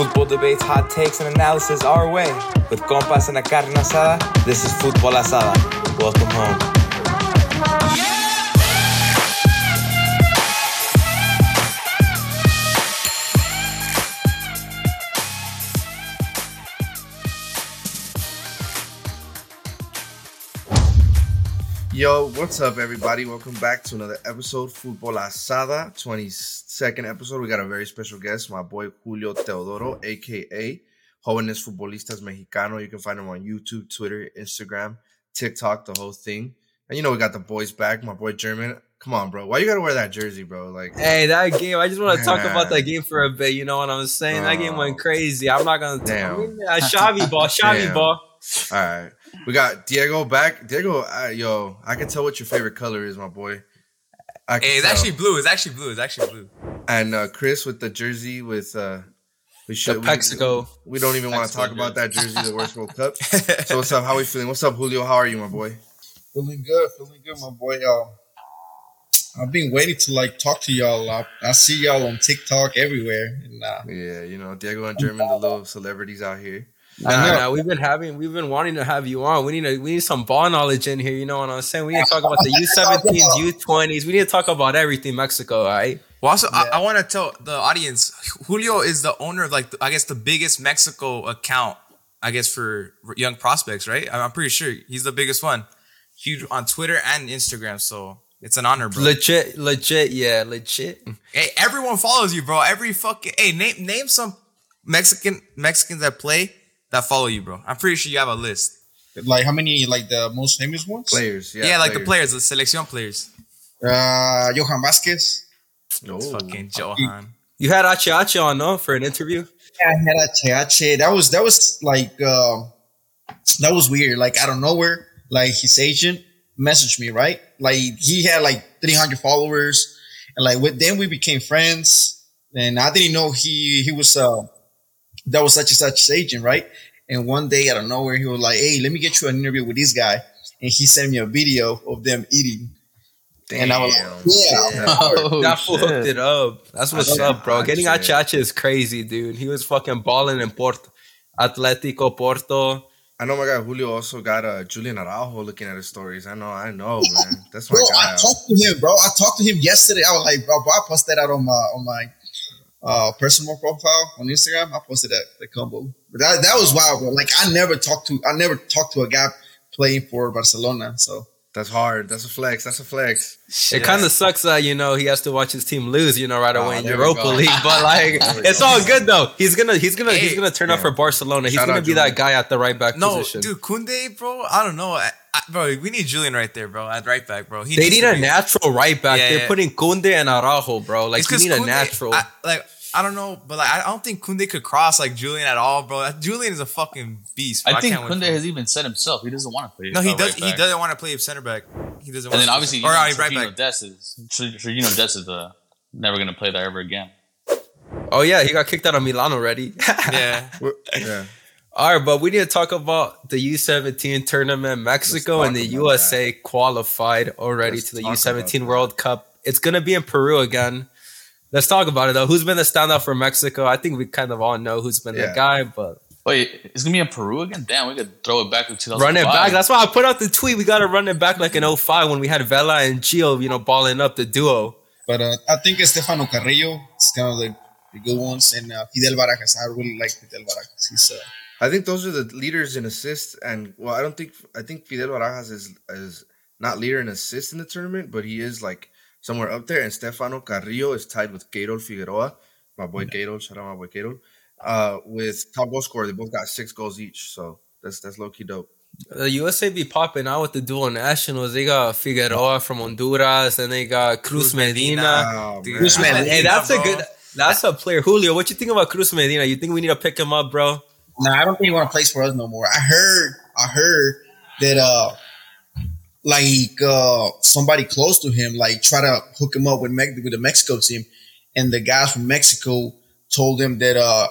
Football debates, hot takes, and analysis our way. With compas and a carne asada, this is Football Asada. Welcome home. Yo, what's up, everybody? Welcome back to another episode, Football Asada, 22nd episode. We got a very special guest, my boy Julio Teodoro, aka Jóvenes Futbolistas Mexicano. You can find him on YouTube, Twitter, Instagram, TikTok, the whole thing. And you know, we got the boys back, my boy German. Come on, bro. Why you gotta wear that jersey, bro? Like, Hey, that game. I just want to talk about that game for a bit. You know what I'm saying? that game went crazy. I'm not gonna. Damn. I mean, uh, Xavi ball, Xavi Damn. ball. all right. We got Diego back. Diego, uh, yo, I can tell what your favorite color is, my boy. I can Hey, it's tell. actually blue. It's actually blue. It's actually blue. And uh, Chris with the jersey with uh, we The should we- Mexico. We, don't even want to Mexico talk about that jersey, the worst World Cup. So what's up? How are we feeling? What's up, Julio? How are you, my boy? Feeling good, feeling good, my boy. Uh, I've been waiting to like talk to y'all. I, I see y'all on TikTok everywhere, and uh, Yeah, you know Diego and German, the little celebrities out here. Nah, nah, we've been having, we've been wanting to have you on. We need to, we need some ball knowledge in here. You know what I'm saying? We need to talk about the U17s, U20s. We need to talk about everything Mexico. All right. Well, also, I, I want to tell the audience, Julio is the owner of like, the, I guess, the biggest Mexico account, I guess, for young prospects, right? I'm I'm pretty sure he's the biggest one. Huge on Twitter and Instagram, so it's an honor, bro. Legit, legit, yeah, legit. Hey, everyone follows you, bro. Every fucking hey, name name some Mexican Mexicans that play that follow you, bro. I'm pretty sure you have a list. like how many like the most famous ones? Players, yeah, Yeah, like the players, the selección players. Uh, Johan Vasquez. Oh, Fucking Johan. You had Ache Ache on, no, for an interview. Yeah, I had a Che. That was that was like uh, that was weird. Like out of nowhere, like his agent messaged me, right? Like he had like 300 followers, and like with then we became friends. And I didn't know he he was uh that was such and such his agent, right? And one day out of nowhere, he was like, "Hey, let me get you an interview with this guy." And he sent me a video of them eating. And I was like, yeah. Damn. Oh, that fool hooked it up. That's what's up, bro. Getting Ache. Ache Ache is crazy, dude. He was fucking balling in Porto, Atletico Porto. I know my guy Julio also got uh, Julian Araujo looking at his stories. I know, I know, man. That's my Bro, guy. I talked to him, bro. I talked to him yesterday. I was like, bro, bro I posted that out on my on my uh, personal profile on Instagram. I posted that the combo. But that that was wild, bro. Like I never talked to I never talked to a guy playing for Barcelona. So That's hard. That's a flex. That's a flex. It kind of sucks that you know he has to watch his team lose, you know, right Oh, away in Europa. League. But like, it's go. all good though. He's gonna, he's gonna, he's gonna turn up for Barcelona. He's gonna be Julian. that guy at the right back No, position. dude, Kunde, bro. I don't know, I, I, bro. We need Julian right there, bro, at right back, bro. He they need a be- natural right back. Yeah, They're yeah. putting Kunde and Araujo, bro. Like It's you 'cause need a natural. I, like I don't know, but like I don't think Kunde could cross like Julian at all, bro. Julian is a fucking beast. Bro. I think can't Kunde has even said himself he doesn't want to play. No, he does. right he back. doesn't want to play center back. He doesn't. And want then to obviously, you know, I mean, right back. Dest is Tre- Trevino Dest is uh, never gonna play there ever again. oh yeah, he got kicked out of Milan already. Yeah, Yeah. All right, but we need to talk about the U17 tournament. Mexico and the about USA qualified already Let's to the U17. World Cup. It's going to be in Peru again. Let's talk about it though. Who's been the standout for Mexico? I think we kind of all know who's been Yeah. the guy, but Wait, it's gonna be in Peru again? Damn, we could throw it back to 2005. run it back. That's why I put out the tweet. We got to run it back like in 05 when we had Vela and Gio, you know, balling up the duo. but uh, I think Estefano Carrillo is kind of the, the good ones and uh, Fidel Barajas. I really like Fidel Barajas. He's uh, I think those are the leaders in assists, and well, I don't think I think Fidel Barajas is is not leader in assists in the tournament, but he is like somewhere up there. And Stefano Carrillo is tied with Gator Figueroa, my boy Gator. Shout out my boy Gator. Uh, with top goal scorer, they both got six goals each, so that's that's low key dope. The USA be popping out with the dual nationals. They got Figueroa from Honduras, and they got Cruz, Cruz Medina. Medina. Oh, Dude. Cruz Medina. Hey, that's a good. That's a player, Julio. What you think about Cruz Medina? You think we need to pick him up, bro? No, I don't think he want to play for us no more. I heard, I heard that uh, like uh, somebody close to him, like try to hook him up with Me- with the Mexico team, and the guys from Mexico told him that uh,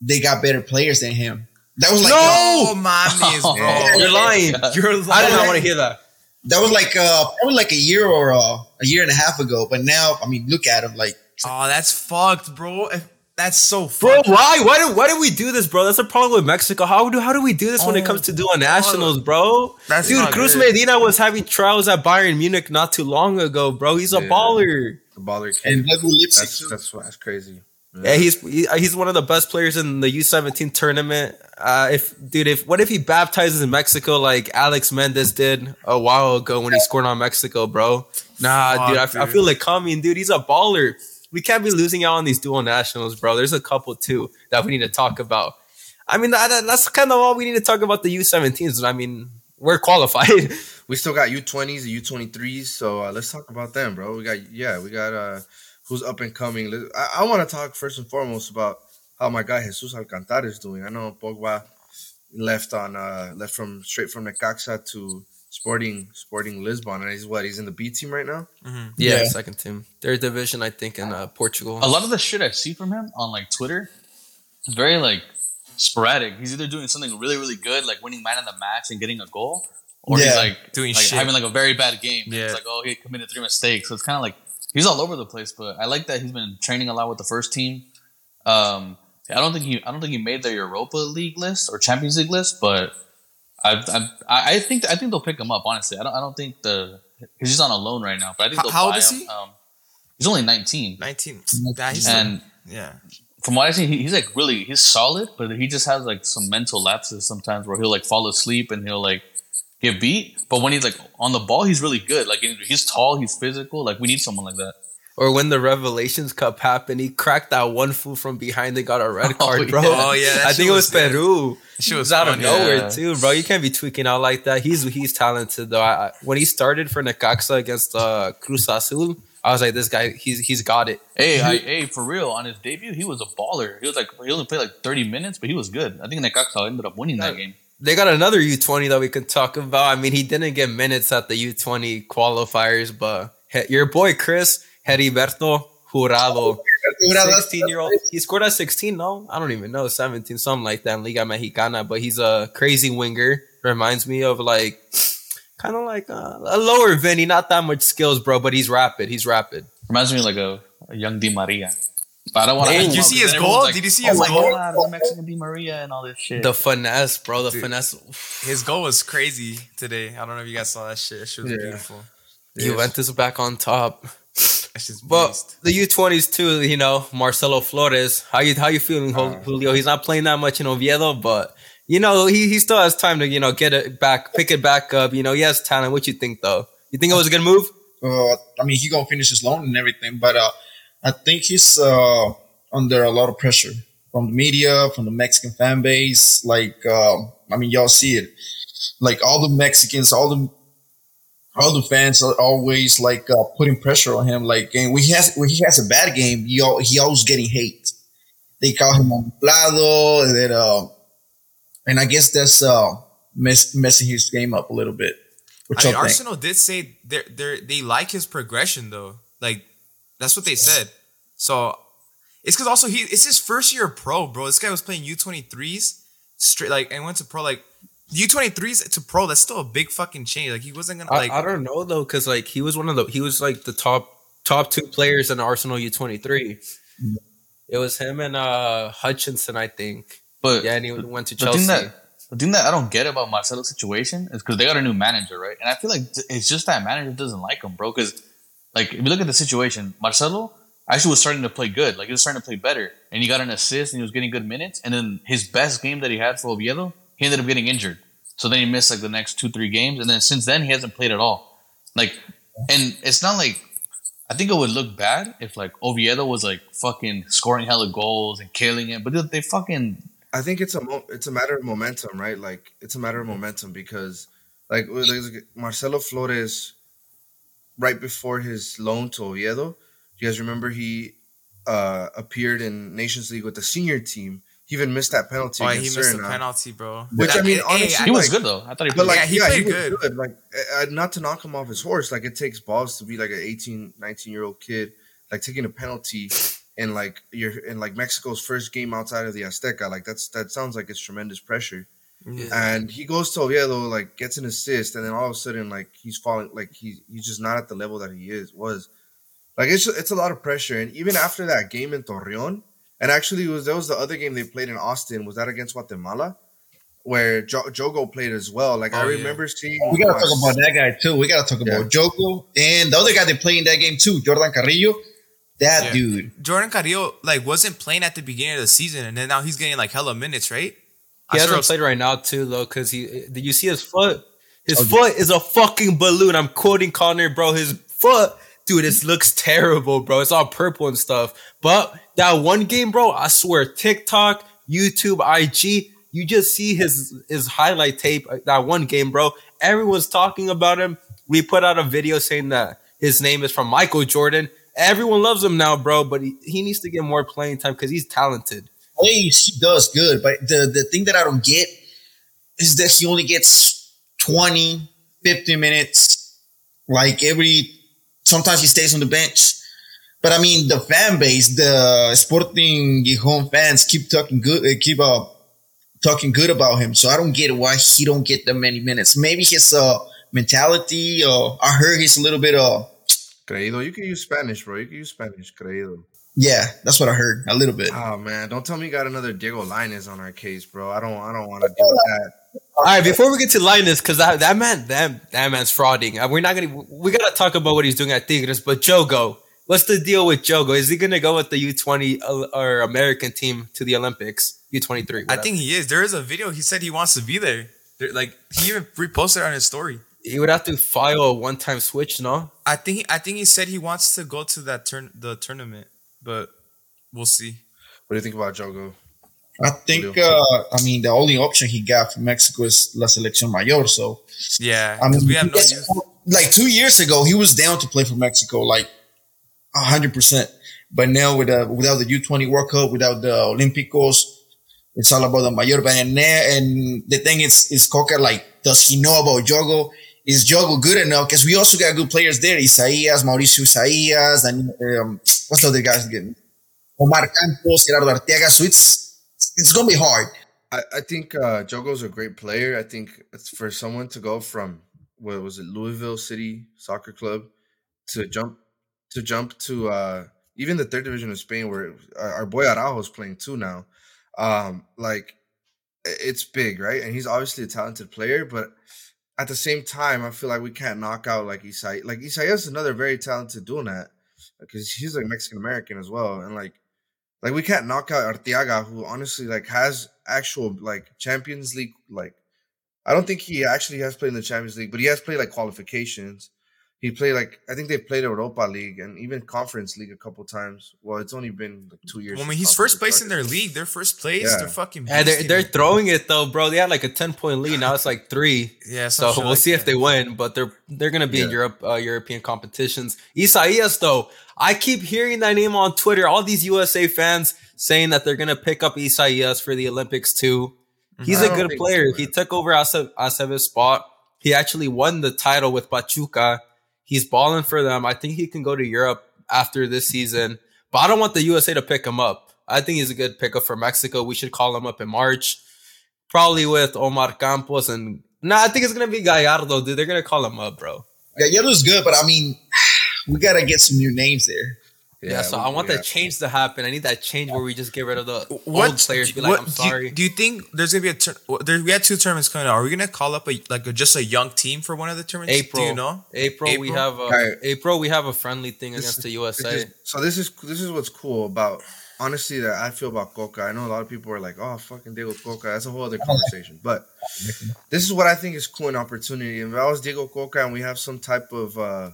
they got better players than him. That was like no, mames, bro. Yeah. You're lying. You're lying. I did not want to hear that. that was like uh, probably like a year or uh, a year and a half ago. But now, I mean, look at him, like Oh, that's fucked, bro. If, That's so Bro, why? Why do why do we do this, bro? That's the problem with Mexico. How do how do we do this when it comes to doing nationals, bro? That's Dude, Cruz good. Medina was having trials at Bayern Munich not too long ago, bro. He's a Yeah. baller. The baller kid. And Leipzig That's that's that's crazy. Yeah, he's he, he's one of the best players in the U seventeen tournament. Uh, if dude, if what if he baptizes in Mexico like Alex Mendez did a while ago when he scored on Mexico, bro? Nah, Fuck, dude, I, I feel like coming, dude. He's a baller. We can't be losing out on these dual nationals, bro. There's a couple too that we need to talk about. I mean, that, that's kind of all we need to talk about the U seventeens. I mean, we're qualified. We still got U20s and U23s, so uh, let's talk about them, bro. We got yeah, we got uh who's up and coming. I, I want to talk first and foremost about how my guy Jesus Alcantara is doing. I know Pogba left on uh left from straight from Necaxa to Sporting Sporting Lisbon, and he's what he's in the B team right now. yeah, Yeah. second team, third division, I think, in uh, Portugal. A lot of the shit I see from him on like Twitter is very like sporadic. He's either doing something really, really good, like winning man of the match and getting a goal, or he's like Doing like shit. having like a very bad game. Yeah. It's like oh he committed three mistakes. So it's kind of like he's all over the place. But I like that he's been training a lot with the first team. Um, I don't think he I don't think he made the Europa League list or Champions League list, but I I, I think I think they'll pick him up. Honestly, I don't I don't think the he's just on a loan right now, but I think How- old is him. he? Um, he's only nineteen. 19. Yeah, And yeah. from what I see, he- he's like really he's solid, but he just has like some mental lapses sometimes where he'll like fall asleep and he'll like get beat. But when he's like on the ball, he's really good. Like he's tall, he's physical. Like we need someone like that. Or when the Revelations Cup happened, he cracked that one fool from behind and got a red Oh, card, bro. yeah. Oh, yeah, I think it was, was good. Peru. She shit was out of nowhere Yeah. too, bro. You can't be tweaking out like that. He's he's talented though. I, I- when he started for Necaxa against uh, Cruz Azul, I was like, this guy, he's he's got it. Hey, I, hey, for real, on his debut, he was a baller. He was like he only played like thirty minutes, but he was good. I think Necaxa ended up winning that game. They got another U twenty that we could talk about. I mean, he didn't get minutes at the U twenty qualifiers, but he- your boy Chris Heriberto Jurado, sixteen year old, he scored at sixteen. No, I don't even know, seventeen, something like that in Liga Mexicana. But he's a crazy winger. Reminds me of like kind of like uh, a lower Vinny, not that much skills, bro. But he's rapid. He's rapid. Reminds me of like a, a young Di Maria. But I don't want to. Did you see his goal? Did you see his oh goal? God, the Mexican Di Maria and all this shit. The finesse, bro. The Dude. finesse. His goal was crazy today. I don't know if you guys saw that shit. That shit was Yeah. beautiful. Juventus back on top. But beast. the U twenties too, you know, Marcelo Flores. How you how you feeling, Uh, Julio? He's not playing that much in Oviedo, but you know he, he still has time to you know get it back, pick it back up. You know he has talent. What you think though? You think it was a good move? Uh, I mean, he gonna finish his loan and everything, but uh, I think he's uh, under a lot of pressure from the media, from the Mexican fan base. Like, um, I mean, y'all see it. Like all the Mexicans, all the all the fans are always like uh, putting pressure on him. Like, and when he has when he has a bad game, he al- he always getting hate. They call him lado, and then, uh, and I guess that's uh, mess, messing his game up a little bit. What I mean, think? Arsenal did say they they they like his progression though. Like that's what they said. So it's because also he it's his first year pro, bro. This guy was playing U twenty threes straight like and went to pro like U twenty threes to pro. That's still a big fucking change. Like he wasn't gonna like I, I don't know though, because like he was one of the he was like the top top two players in Arsenal U twenty three. It was him and uh Hutchinson, I think. but Yeah, and he went to the Chelsea. thing that the thing that I don't get about Marcelo's situation is because they got a new manager, right? And I feel like it's just that manager doesn't like him, bro. Because like if you look at the situation, Marcelo actually was starting to play good, like he was starting to play better, and he got an assist and he was getting good minutes. And then his best game that he had for Oviedo, he ended up getting injured, so then he missed like the next two three games, and then since then he hasn't played at all. Like, and it's not like I think it would look bad if like Oviedo was like fucking scoring hella goals and killing it, but they, fucking I think it's a mo- it's a matter of momentum, right? Like it's a matter of momentum because like Marcelo Flores, right before his loan to Oviedo, you guys remember he uh, appeared in Nations League with the senior team. He even missed that penalty oh, he against missed the penalty, bro. Which, I mean, honestly, he was like- good though. I thought he But played like, Yeah, yeah, he he, played was good. good. Like, uh, not to knock him off his horse. Like, it takes balls to be like an 18, 19 year old kid, like taking a penalty in like you're in like Mexico's first game outside of the Azteca. Like, that's that sounds like it's tremendous pressure. Yeah. And he goes to Oviedo, like gets an assist, and then all of a sudden, like he's falling, like he he's just not at the level that he is was. Like it's it's a lot of pressure, and even after that game in Torreon, And actually, it was that was the other game they played in Austin. Was that against Guatemala? Where jo- Jogo played as well. Like I Oh, yeah. remember seeing. We gotta talk about that guy too. We gotta talk about Jogo and the other guy they played in that game too, Jordan Carrillo. That Yeah. dude. Jordan Carrillo like wasn't playing at the beginning of the season, and then now he's getting like hella minutes, right? He I hasn't saw- played right now too, though, because he. Did you see his foot? His oh, foot is a fucking balloon. I'm quoting Connor, bro. His foot, dude, it looks terrible, bro. It's all purple and stuff. But that one game, bro, I swear, TikTok, YouTube, IG, you just see his his highlight tape. uh, That one game, bro. Everyone's talking about him. We put out a video saying that his name is from Michael Jordan. Everyone loves him now, bro. But he, he needs to get more playing time because he's talented. plays, he does good. But the, the thing that I don't get is that he only gets 20, 50 minutes. Like every, sometimes he stays on the bench. But I mean, the fan base, the Sporting Gijon fans keep talking good, uh, keep uh, talking good about him. So I don't get why he don't get that many minutes. Maybe his uh, mentality. Uh, I heard he's a little bit. Uh, Creído. You can use Spanish, bro. You can use Spanish. Creído. yeah, that's what I heard. A little bit. Oh man, don't tell me you got another Diego Lainez on our case, bro. I don't. I don't want to do that. All right, before we get to Lainez, because that, that man, that, that man's frauding. Uh, We're not gonna. We gotta talk about what he's doing at Tigres. But Jogo, what's the deal with Jogo? Is he gonna go with the U twenty or American team to the Olympics? U twenty three. I think he is. There is a video. He said he wants to be there. There- like he even reposted on his story. he would have to file a one time switch. No, I think. He, I think he said he wants to go to that turn the tournament, but we'll see. What do you think about Jogo? I think, uh, I mean, the only option he got from Mexico is La Selección Mayor. So, Yeah, I 'cause mean, we have no he- like two years ago, he was down to play for Mexico, like hundred percent. But now with uh, without the U twenty World Cup, without the Olympicos, it's all about the Mayor. But and, there- and the thing is, is Cocca like, does he know about Jogo? Is Jogo good enough? Because we also got good players there: Isaías, Mauricio Isaías, and um, what's the other guys again? Omar Campos, Gerardo Arteaga. So it's it's gonna be hard. I, I think uh, Jogo's a great player. I think for someone to go from what was it, Louisville City Soccer Club, to jump to jump to uh, even the third division of Spain, where our, boy Araujo is playing too now. Um, like it's big, right? And he's obviously a talented player, but at the same time, I feel like we can't knock out like Isai. Like Isaias is another very talented doing that because he's like Mexican American as well, and like like we can't knock out Arteaga, who honestly like has actual like Champions League like. I don't think he actually has played in the Champions League, but he has played like qualifications. He played like I think they played Europa League and even Conference League a couple times. Well, it's only been like two years. Well, I mean, he's first place in their league. They're first place. Yeah. They're fucking. yeah, they're they're throwing it though, bro. They had like a ten point lead. Now it's like three. Yeah, So we'll like see if they win, but they're they're gonna be in Europe, uh, European competitions. Isaias, though, I keep hearing that name on Twitter. All these USA fans saying that they're gonna pick up Isaias for the Olympics too. He's I a good player. he took over Asev- Aceve's spot. He actually won the title with Pachuca. He's balling for them. I think he can go to Europe after this season, but I don't want the USA to pick him up. I think he's a good pickup for Mexico. We should call him up in March, probably with Omar Campos and. No, I think it's gonna be Gallardo, dude. They're gonna call him up, bro. Gallardo's good, but I mean, we gotta get some new names there. Yeah, so we- I want that change to happen. I need that change where we just get rid of the What old players. Be like, what- I'm do you- sorry. Do you, think there's gonna be a tur- well, there? We had two tournaments coming out. Are we gonna call up a like a, just a young team for one of the tournaments? April, Do you know? April, we have a Alright. April. We have a friendly thing This against is- the USA. is- so this is this is what's cool about honestly that I feel about Cocca. I know a lot of people are like, "Oh, fucking Diego Cocca." That's a whole other conversation. But this is what I think is cool and opportunity. If I was Diego Cocca and we have some type of uh,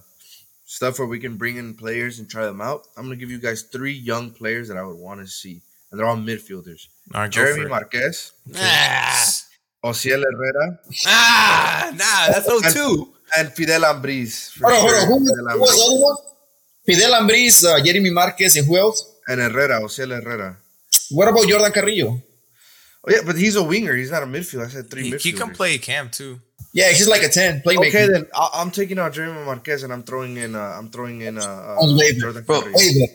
stuff where we can bring in players and try them out, I'm gonna give you guys three young players that I would want to see, and they're all midfielders: All right, Jeremy. Marquez, Ah, Ociel Herrera, ah, nah, that's 02. and Fidel Ambriz. Hold on, hold on. Who, Fidel who was the other one? Fidel Ambriz, uh, Jeremy Marquez, and who else? And Herrera, Ociel Herrera. What about Jordan Carrillo? Oh yeah, but he's a winger. He's not a midfielder. I said three He, midfielders. he can play cam too. Yeah, he's like a ten playmaker. Okay, then I- I'm taking out Jeremy Marquez and I'm throwing in. Uh, I'm throwing in. Uh, uh, On. Jordan Bro, Carrillo. Wait,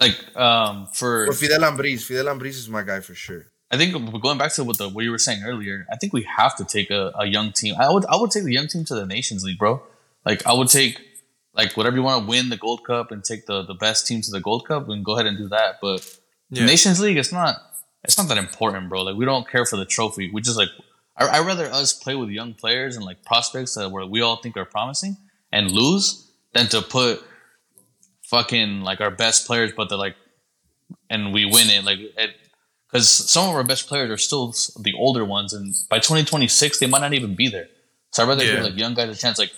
Like um for Or Fidel Ambriz. Fidel Ambriz is my guy for sure. I think going back to what the what you were saying earlier, I think we have to take a, a young team. I would I would take the young team to the Nations League, bro. Like I would take like whatever you want to win the Gold Cup and take the the best team to the Gold Cup and go ahead and do that. But Yeah. Nations League, it's not it's not that important, bro. Like we don't care for the trophy. We just like I I rather us play with young players and like prospects that where we all think are promising and lose than to put fucking like our best players, but they're like and we win it like because some of our best players are still the older ones, and by 2026 they might not even be there. So I'd rather Yeah. give like young guys a chance. Like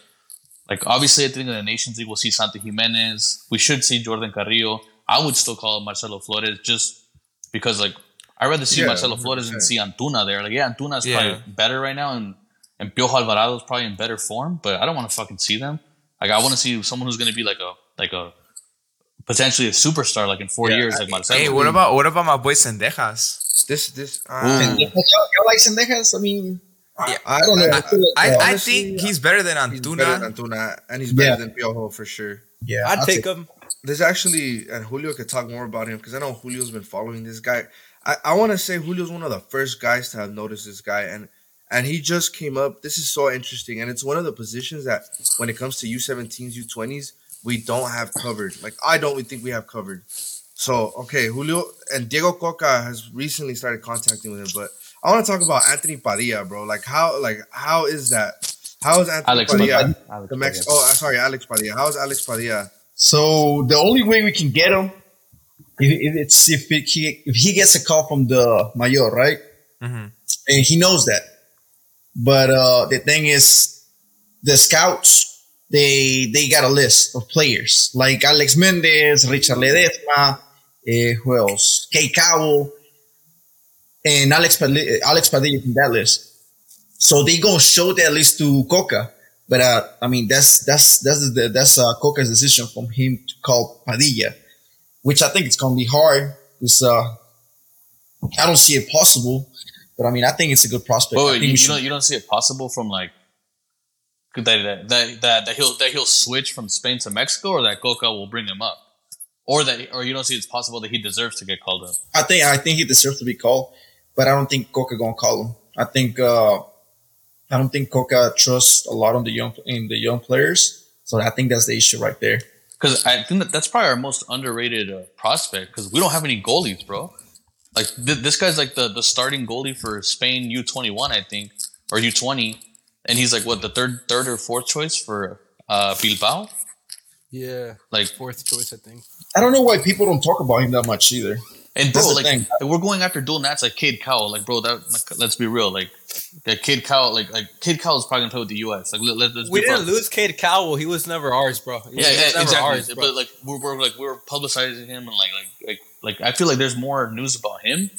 like obviously I think in the Nations League we'll see Santi Jimenez. We should see Jordan Carrillo. I would still call Marcelo Flores just because like I'd rather see Yeah, Marcelo Flores than 100%. see Antuna there. Like yeah, Antuna's Yeah. probably better right now, and and Piojo Alvarado's probably in better form. But I don't want to fucking see them. Like I want to see someone who's going to be like a like a potentially a superstar like in four Yeah, years, like Marcelo. Hey, what about what about my boy Sendejas? This this uh, Ooh. Y'all, y'all like Sendejas? I mean, I, I don't know. I, feel like, I, I honestly, think he's better than he's Antuna. better than Antuna, and he's better Yeah. than Piojo for sure. yeah, I'd I'll take him. There's actually, and Julio could talk more about him because I know Julio's been following this guy. I, I want to say Julio's one of the first guys to have noticed this guy, and and he just came up. This is so interesting, and it's one of the positions that when it comes to U17s, U20s, we don't have covered. Like I don't think we have covered. So okay, Julio and Diego Cocca has recently started contacting with him, but I want to talk about Anthony Padilla, bro. Like how, like how is that? How is Anthony Alex Padilla? Padilla. Alex The Mex- Padilla. oh, uh, sorry, Alex Padilla. How is Alex Padilla? So the only way we can get him, if, if it's if it, he if he gets a call from the mayor, right, Mhm. and he knows that. But uh, the thing is, the scouts they they got a list of players like Alex Mendez, Richard Ledezma, uh, who else? Cade Cowell, and Alex Padilla, Alex Padilla from that list. So they gonna show that list to Cocca. But uh, I mean, that's that's that's the, that's uh, Cocca's decision from him to call Padilla, which I think it's gonna be hard. Because uh, I don't see it possible, but I mean, I think it's a good prospect. Wait, I wait, think you, you don't you don't see it possible from like that that, that that that he'll that he'll switch from Spain to Mexico, or that Cocca will bring him up, or that or you don't see it's possible that he deserves to get called up. I think I think he deserves to be called, but I don't think Cocca gonna call him. I think uh, I don't think Cocca trusts a lot on the young in the young players, so I think that's the issue right there. Because I think that that's probably our most underrated uh, prospect. Because we don't have any goalies, bro. Like th- this guy's like the the starting goalie for Spain U twenty one, I think, or U twenty, and he's like what the third third or fourth choice for uh, Bilbao. Yeah, Like fourth choice, I think. I don't know why people don't talk about him that much either. And bro, like like, we're going after dual nats like Cade Cowell. Like bro, that like, let's be real. Like that Cade Cowell, like like Cade Cowell is probably gonna play with the U.S. Like let, let's We be didn't frank. lose Cade Cowell. He was never ours, bro. He Yeah, was yeah, never exactly. ours, but like we're, we're like we're publicizing him and like like like like I feel like there's more news about him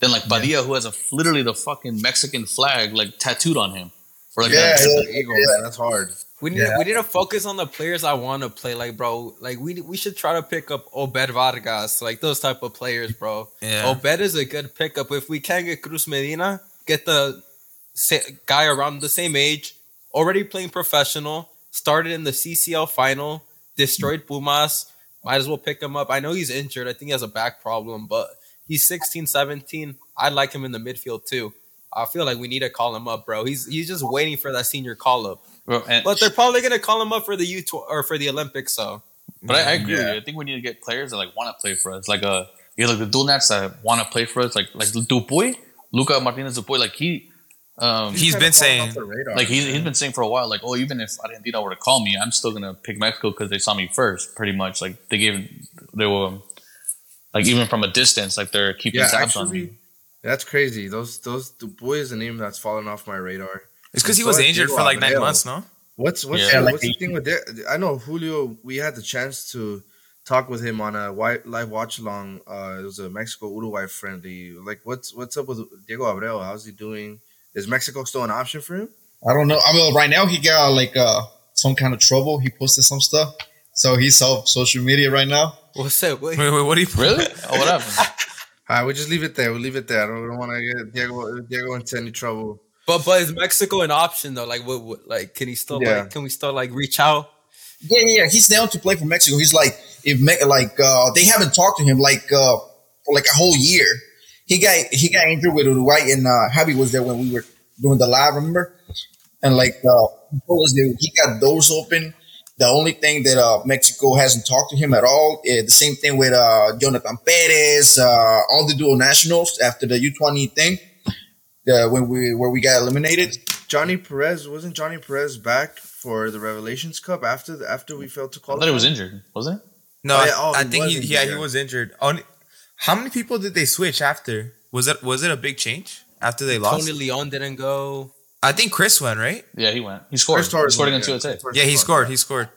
than like Padilla, who has a literally the fucking Mexican flag like tattooed on him. Or like Yeah, that- yeah, the ego, man. That's hard. We need Yeah. we need to focus on the players I want to play. Like, bro, like we we should try to pick up Obed Vargas, like those type of players, bro. Yeah. Obed is a good pickup. If we can get Cruz Medina, get the sa- guy around the same age, already playing professional, started in the CCL final, destroyed Pumas. Might as well pick him up. I know he's injured. I think he has a back problem, but he's 16, 17. I'd like him in the midfield too. I feel like we need to call him up, bro. He's he's just waiting for that senior call up. Bro, and- But they're probably gonna call him up for the U tw- or for the Olympics. So But I, I agree Yeah. I think we need to get players that like want to play for us. Like uh you know, like the dual nats that want to play for us. Like like Dupuy, Luca Martinez Dupuy. Like he, um, He's kinda been saying- radar, like he's, he's been saying for a while. Like oh, even if Argentina were to call me, I'm still gonna pick Mexico because they saw me first. Pretty much. Like they gave they were like even from a distance, like they're keeping Yeah, tabs on me. that's crazy. Those those the boy is a name that's fallen off my radar. It's because he was injured for like nine Abreu. months, no? What's what's Yeah. the, what's the thing with that? I know Julio. We had the chance to talk with him on a white live watch along. Uh, it was a Mexico Uruguay friendly. Like, what's what's up with Diego Abreu? How's he doing? Is Mexico still an option for him? I don't know. I mean, right now he got like uh, some kind of trouble. He posted some stuff, so he's off social media right now. what's up? Wait, Wait, wait, what do you Really? oh, what happened? All right, we just leave it there. We will leave it there. I don't, we don't want to get Diego Diego into any trouble. But but is Mexico an option though? Like what, what like can he still Yeah. like can we still like reach out? Yeah, yeah, yeah. He's down to play for Mexico. He's like, if Me- like uh, they haven't talked to him like uh, for like a whole year. He got he got injured with Uruguay, and uh, Javi was there when we were doing the live. Remember? And like uh, he told us that he got doors open, The only thing that uh, Mexico hasn't talked to him at all. Uh, the same thing with uh, Jonathan Perez, uh, all the dual nationals after the U20 thing, uh, when we where we got eliminated. Johnny Perez wasn't Johnny Perez back for the Revelations Cup after the, after we failed to I qualify. thought he was injured, wasn't it? No, Oh, I, yeah, oh, I he think was he, injured, yeah, he was injured. Only, how many people did they switch after? Was it was it a big change after they lost? Tony Leon didn't go. I think Chris went right. Yeah, he went. He scored. Chris he scored against yeah. USA. Yeah, he Torres scored. He scored.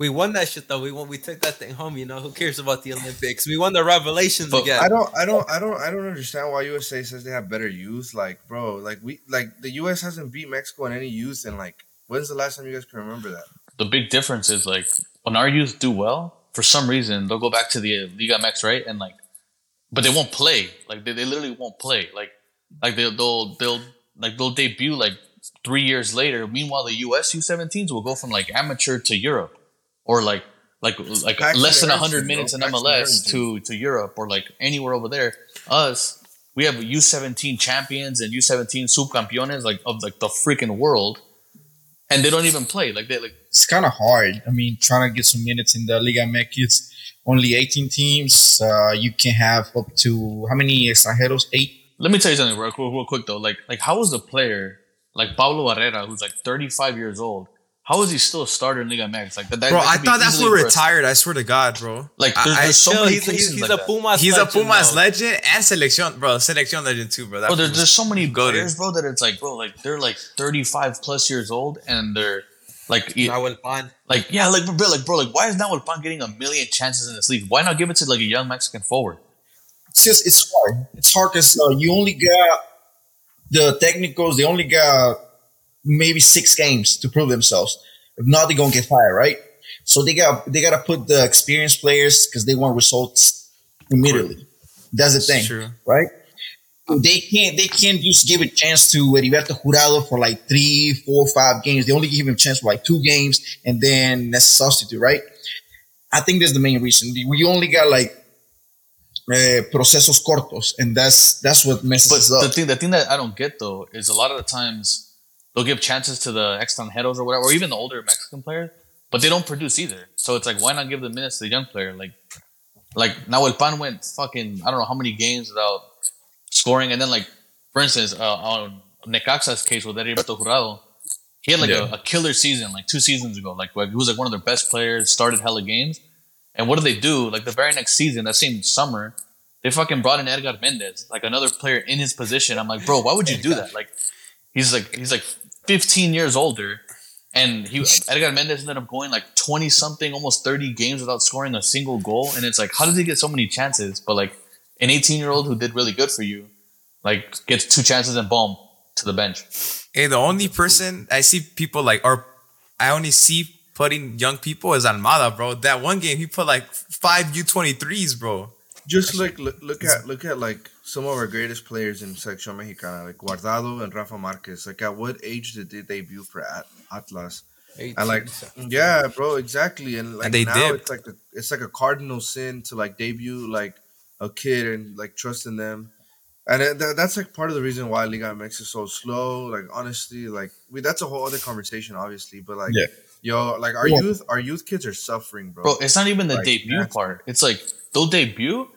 We won that shit though. We won. We took that thing home. You know who cares about the Olympics? We won the Revelations But again. I don't, I don't, I don't, I don't understand why USA says they have better youth. Like, bro, like we, like the US hasn't beat Mexico in any youth, and like, when's the last time you guys can remember that? The big difference is like when our youth do well, for some reason they'll go back to the Liga MX, right? And like, but they won't play. Like they, they literally won't play. Like, like they'll they'll they'll like they'll debut like three years later. Meanwhile, the US U17s will go from like amateur to Europe, or like like like Paxten less than Aaronson, hundred minutes in MLS Aaronson. to to Europe, or like anywhere over there. Us, we have U17 champions and U17 subcampeones like of like the freaking world, and they don't even play. Like they like It's kind of hard. I mean, trying to get some minutes in the Liga MX, it's only 18 teams. Uh, you can have up to how many extranjeros? Eight. Let me tell you something real, real, real quick though. Like, like how is the player like Pablo Barrera, who's like 35 years old, how is he still a starter in Liga MX? Like, that, that, Bro, that I thought that's easily fool for a- retired. I swear to God, bro. Like, I- there's, I- there's so Chill, many he's, he's, he's like a that. Pumas. He's a Pumas though. legend and selección, bro. Selección legend too, bro. That Bro, there, fool's there's so many goated. players, bro, that it's like, bro, like they're like 35 plus years old and they're like, Nahuel Pan. like yeah, like bro, like bro, like why is Nahuel Pan getting a million chances in this league? Why not give it to like a young Mexican forward? It's just it's hard. It's hard because uh, you only got the technicals. They only got maybe six games to prove themselves. If not, they're gonna get fired, right? So they got they got to put the experienced players because they want results immediately. That's the thing, true. right? They can't they can't just give a chance to Heriberto Jurado for like three, four, five games. They only give him a chance for like two games, and then that's a substitute, right? I think that's the main reason. We only got like uh, procesos cortos, and that's that's what messes But us the up. thing, the thing that I don't get though is a lot of the times they'll give chances to the extranjeros or whatever, or even the older Mexican players, but they don't produce either. So it's like, why not give the minutes to the young player? Like, like Nahuel Pan went fucking I don't know how many games without scoring, and then like for instance, uh, on Necaxa's case with Heriberto Jurado, he had like a, a killer season like two seasons ago. Like, like he was like one of their best players, started hella games. And what do they do? Like the very next season, that same summer, they fucking brought in Edgar Mendez, like another player in his position. I'm like, bro, why would you do that? Like, he's like he's like 15 years older, and he Edgar Mendez ended up going like 20 something, almost 30 games without scoring a single goal. And it's like, how does he get so many chances? But like an 18 year old who did really good for you, like gets two chances and boom to the bench. Hey, the only person I see people like, or I only see putting young people is Almada, bro. That one game he put like five U twenty threes, bro. Just like look, look at look at like some of our greatest players in Selección Mexicana, like Guardado and Rafa Marquez. Like at what age did they debut for At- Atlas? And like, yeah, bro, exactly. And like And they now, dipped. it's like a, it's like a cardinal sin to like debut like a kid and like trust in them. And it, that, that's like part of the reason why Liga MX is so slow. Like honestly, like we that's a whole other conversation, obviously. But like, Yeah. yo, like our Yeah. youth, our youth kids are suffering, bro. Bro, it's not even the Like, debut part. It's like they'll debut,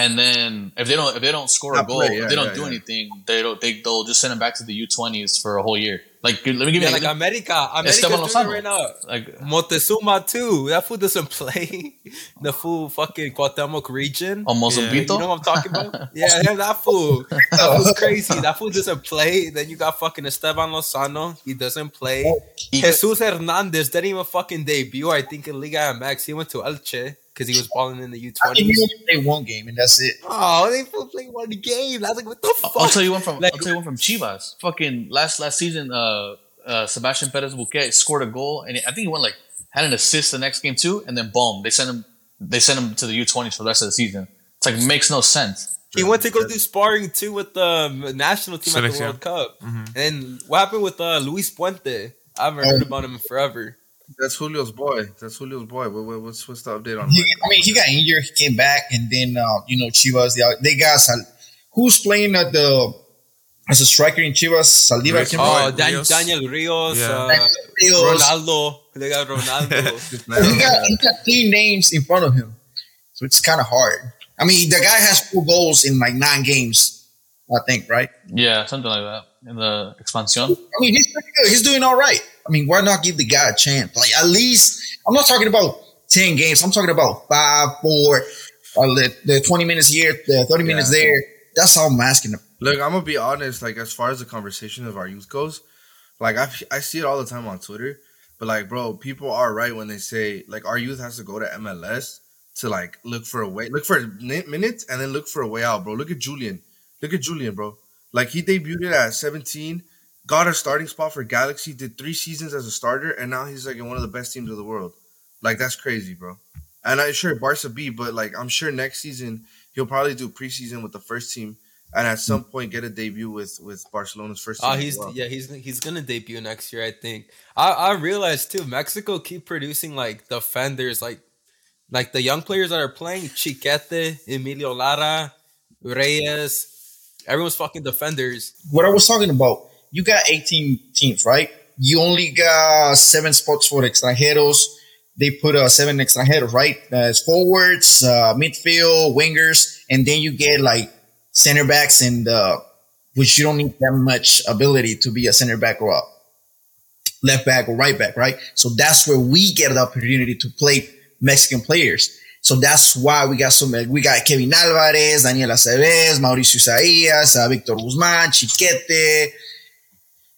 and then if they don't if they don't score a goal, play, if they don't yeah, do yeah. anything, they don't they they'll just send them back to the U twenties for a whole year. Like let me give Yeah, you like like, America. America's Esteban doing Lozano. right now. like Montezuma too. That fool doesn't play. The full fucking Cuauhtemoc region. Oh, on You know what I'm talking about? Yeah, him, that fool. That fool's crazy. That fool doesn't play. Then you got fucking Esteban Lozano. He doesn't play. Oh, he- Jesus Hernandez didn't even fucking debut. I think in Liga MX. He went to Elche because he was balling in the I think U20s. he only played one game, and that's it. Oh, they full played one game. I was like, what the fuck? I'll tell you one from Like- I'll tell you one from Chivas. Fucking last last season, uh, uh, Sebastian Perez Bouquet scored a goal, and I think he went like had an assist the next game too, and then boom, they sent him they sent him to the U twenties for the rest of the season. It's like makes no sense. He went to go do sparring too with the national team at the Selección. World Cup. And what happened with uh, Luis Puente? I haven't heard about him forever. That's Julio's boy. That's Julio's boy. What, what, what's what's the update on He, him? I mean, he got injured. He came back, and then uh, you know Chivas. They, they got Sal- who's playing at the as a striker in Chivas. Saldivar. Rios. came Oh, back. Dan- Rios. Daniel Rios, Yeah. uh, Rios. Ronaldo. They got Ronaldo. Just He got, he got three names in front of him, so it's kind of hard. I mean, the guy has four goals in like nine games, I think, right? Yeah, something like that in the expansion. I mean, he's pretty good. He's doing all right. I mean, why not give the guy a chance? Like at least, I'm not talking about ten games. I'm talking about five, four, uh, the, the 20 minutes here, the 30 minutes Yeah. there. That's all I'm asking. Look, I'm gonna be honest. Like as far as the conversation of our youth goes, like I I see it all the time on Twitter. But like, bro, people are right when they say like our youth has to go to MLS to like look for a way, look for mi- minutes, and then look for a way out, bro. Look at Julian. Look at Julian, bro. Like he debuted at 17, got a starting spot for Galaxy, did three seasons as a starter, and now he's like in one of the best teams of the world. Like that's crazy, bro. And I'm sure Barca B, but like I'm sure next season he'll probably do preseason with the first team, and at some point get a debut with with Barcelona's first ah, team. Oh, as he's well. yeah, he's he's gonna debut next year, I think. I I realized too, Mexico keep producing like defenders, like like the young players that are playing, Chiquete, Emilio Lara, Reyes, everyone's fucking defenders. What I was talking about, you got 18 teams, right? You only got seven spots for extranjeros. They put uh, seven extranjeros, right? As forwards, uh, midfield, wingers, and then you get like center backs and uh, which you don't need that much ability to be a center back or a left back or right back, right? So that's where we get the opportunity to play Mexican players. So that's why we got so many. We got Kevin Alvarez, Daniel Aceves, Mauricio Isaías, uh, Victor Guzman, Chiquete.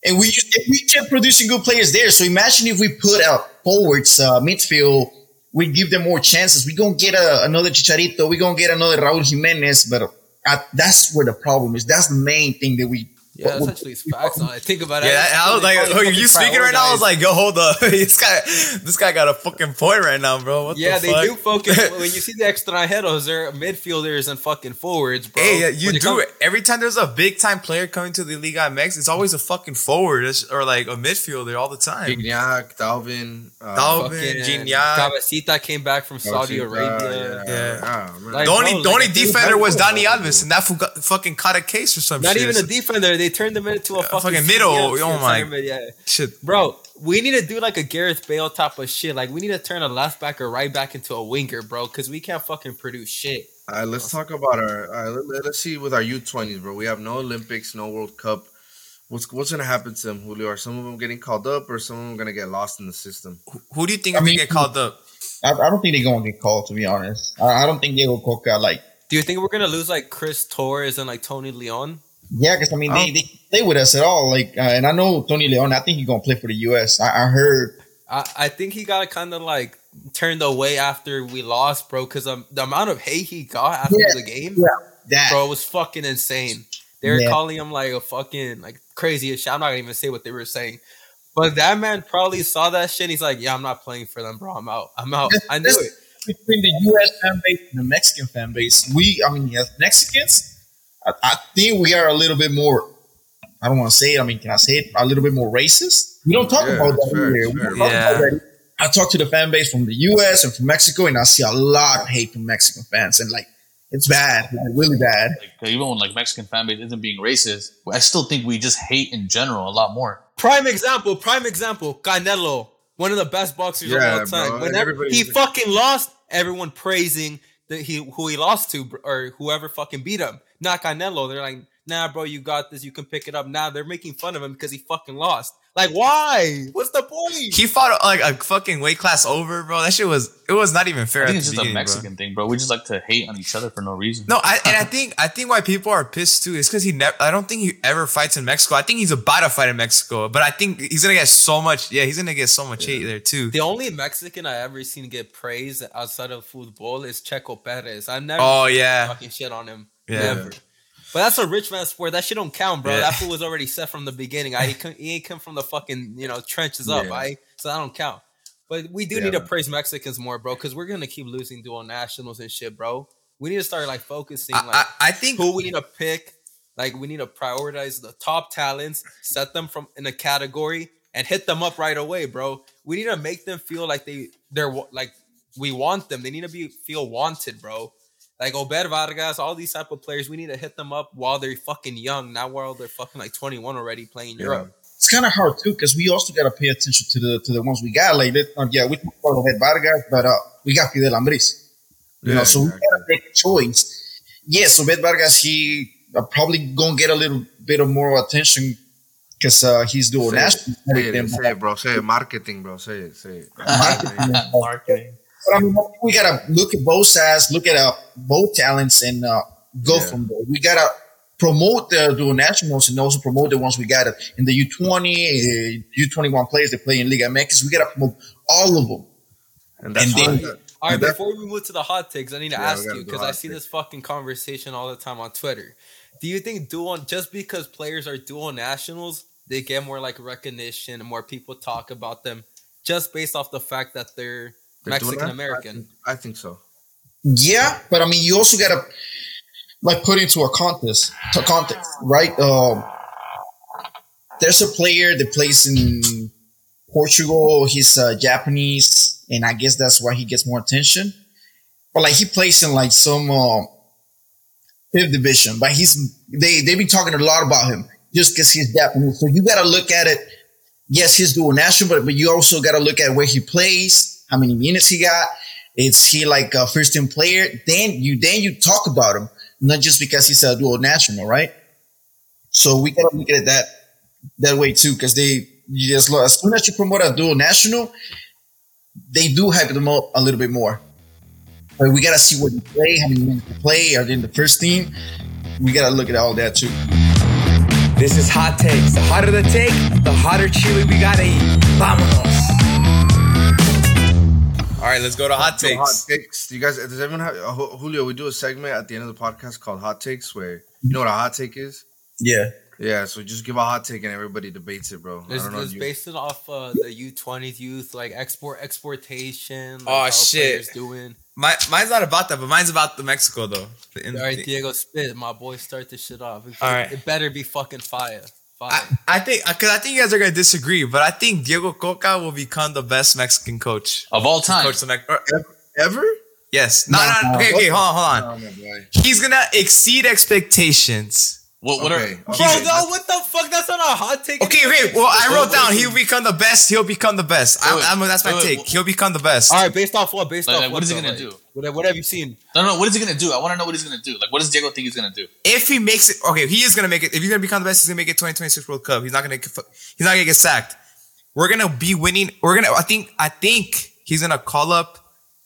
And we we kept producing good players there. So imagine if we put out forwards, uh, midfield, we give them more chances. We're going to get a, another Chicharito. We're going to get another Raul Jimenez. But uh, that's where the problem is. That's the main thing that we. Yeah, what- essentially it's facts. Now I think about it. Yeah, that's I was like, probably oh, you fucking speaking right now? I was like, yo, hold up, this guy, this guy got a fucking point right now, bro. What Yeah, the they fuck? do focus when you see the extranjeros, they're midfielders and fucking forwards, bro. Hey, yeah, you When do comes- it every time. There's a big time player coming to the Liga MX. It's always a fucking forward or like a midfielder all the time. Gignac, Dalvin, uh, Dalvin, Fucking Gignac. Cabecita came back from Saudi Cabecita, Arabia. Yeah. Ah, man. Like, The only, bro, the only like, dude, defender was that's Dani. Alves, and that fucking caught a case or some Not shit. even a defender. They turned him into a fucking, fucking middle. CDM, Oh my- mid, yeah. shit. Bro, we need to do like a Gareth Bale type of shit. Like we need to turn a left back or right back into a winger, bro, because we can't fucking produce shit. All right, let's talk about our. All right, let, us see with our U twenties, bro. We have no Olympics, no World Cup. What's what's gonna happen to them, Julio? Are some of them getting called up, or some of them gonna get lost in the system? Who do you think I are gonna mean- get called up? I, I don't think they're going to get called, to be honest. I, I don't think Diego Cocca, like, Do you think we're gonna lose like Chris Torres and like Tony Leon? Yeah, because I mean they, they play with us at all. Like, uh, and I know Tony Leon. I think he's gonna play for the U.S. I, I heard. I, I think he got kind of like turned away after we lost, bro, because um, the amount of hate he got after Yeah. the game, Yeah. That bro, was fucking insane. They were Yeah. calling him like a fucking like crazy shit. I'm not gonna even say what they were saying. But that man probably saw that shit. And he's like, "Yeah, I'm not playing for them, bro. I'm out. I'm out. I knew it." between the U.S. fan base and the Mexican fan base, we, I mean, as Mexicans, I, I think we are a little bit more. I don't want to say it. I mean, can I say it? A little bit more racist. We don't talk Yeah, about that fair, here. We fair. Yeah. that. I talk to the fan base from the U.S. and from Mexico, and I see a lot of hate from Mexican fans, and like it's bad, like, really bad. Like even when like Mexican fan base isn't being racist, I still think we just hate in general a lot more. Prime example, prime example, Canelo, one of the best boxers Yeah, of all time. bro. Whenever Everybody- he fucking lost, everyone praising that he who he lost to or whoever fucking beat him. Not Canelo. They're like, nah, bro, you got this. You can pick it up. Now they're making fun of him because he fucking lost. Like, why? What's the point? He fought like a fucking weight class over, bro. That shit was it was not even fair. I think at it's the just a beginning, bro. Mexican thing, bro. We just like to hate on each other for no reason. No, I, and I think I think why people are pissed too is because he never. I don't think he ever fights in Mexico. I think he's about to fight in Mexico, but I think he's gonna get so much. Yeah, he's gonna get so much hate there too. the only Mexican I ever seen get praise outside of football is Checo Perez. I never Oh seen yeah, talking shit on him. Yeah. Never. But that's a rich man sport. That shit don't count, bro. Yeah. That fool was already set from the beginning. I he, come, he ain't come from the fucking you know trenches up. Yeah. I so that don't count. But we do Yeah. need to praise Mexicans more, bro, because we're gonna keep losing dual nationals and shit, bro. We need to start like focusing I, like I, I think who we need to pick. Like we need to prioritize the top talents, set them from in a category, and hit them up right away, bro. We need to make them feel like they they're like we want them. They need to be feel wanted, bro. Like Obed Vargas, all these type of players, we need to hit them up while they're fucking young, not while they're fucking like 21 already playing Yeah. Europe. it's kind of hard too because we also got to pay attention to the to the ones we got. Like, uh, yeah, we talked about Red Vargas, but uh, we got Fidel Ambriz. You Yeah, know, so exactly. we got to make a choice. Yes, so Red Vargas, he uh, probably gonna get a little bit of more attention because uh, he's doing Say national. Say it, say it, bro. Say it. Marketing, bro. Say it. Say it. Marketing. But I mean, we gotta look at both sides, look at uh, both talents, and uh, go Yeah. from there. We gotta promote the dual nationals and also promote the ones we got in the U twenty, U twenty one players that play in Liga MX. We gotta promote all of them. And that's And then- why- All right, before we move to the hot takes, I need to Yeah, ask you because I see takes. this fucking conversation all the time on Twitter. Do you think dual just because players are dual nationals, they get more like recognition and more people talk about them just based off the fact that they're They're doing Mexican? American? I think so. Yeah, but I mean, you also gotta like put into a contest, to context, right? Um, there's a player that plays in Portugal. He's uh, Japanese, and I guess that's why he gets more attention. But like he plays in like some uh, fifth division, but he's they they be talking a lot about him just because he's Japanese. So you gotta look at it. Yes, he's dual national, but but you also gotta look at where he plays, how many minutes he got. Is he like a first team player? Then you then you talk about him, not just because he's a dual national, right? So we gotta look at that that way too, because they you just as soon as you promote a dual national, they do hype them up a little bit more. But we gotta see what they play, how many minutes they play, are they in the first team? We gotta look at all that too. This is Hot Takes. The hotter the take, the hotter chili we gotta eat. Vámonos. All right, let's go to hot So hot takes. takes. Do you guys? Does everyone have uh, Julio? We do a segment at the end of the podcast called Hot Takes, where you know what a hot take is. Yeah. Yeah, so just give a hot take and everybody debates it, bro. I It's, don't know. it's you- based it off uh, the U twenties youth like export exportation. Like Oh, how shit. players doing. My, mine's not about that, but mine's about the Mexico though. The- in- All right, Diego, spit. My boy, start this shit off. It, All right. it better be fucking fire. Fire. I, I think uh, because I think you guys are gonna disagree, but I think Diego Cocca will become the best Mexican coach. Of all time. Coach the Mex- or- ever? yes, no, no, no. Okay, okay, hold on, hold on. My boy. He's gonna exceed expectations. What, what Okay, are okay. Bro, no, what the fuck? That's not a hot take. Okay, okay. Well, I wrote down he'll become the best. He'll become the best. I, Wait, I'm, that's my wait, take. wait. He'll become the best. All right, based off what? Based Like, off like, what is he gonna Like, do? What, what have you seen? no, no. What is he gonna do? I want to know what he's gonna do. Like, what does Diego think he's gonna do? If he makes it, okay, he is gonna make it. If he's gonna become the best, he's gonna make it 2026 World Cup. He's not gonna. He's not gonna get sacked. We're gonna be winning. We're gonna. I think. I think he's gonna call up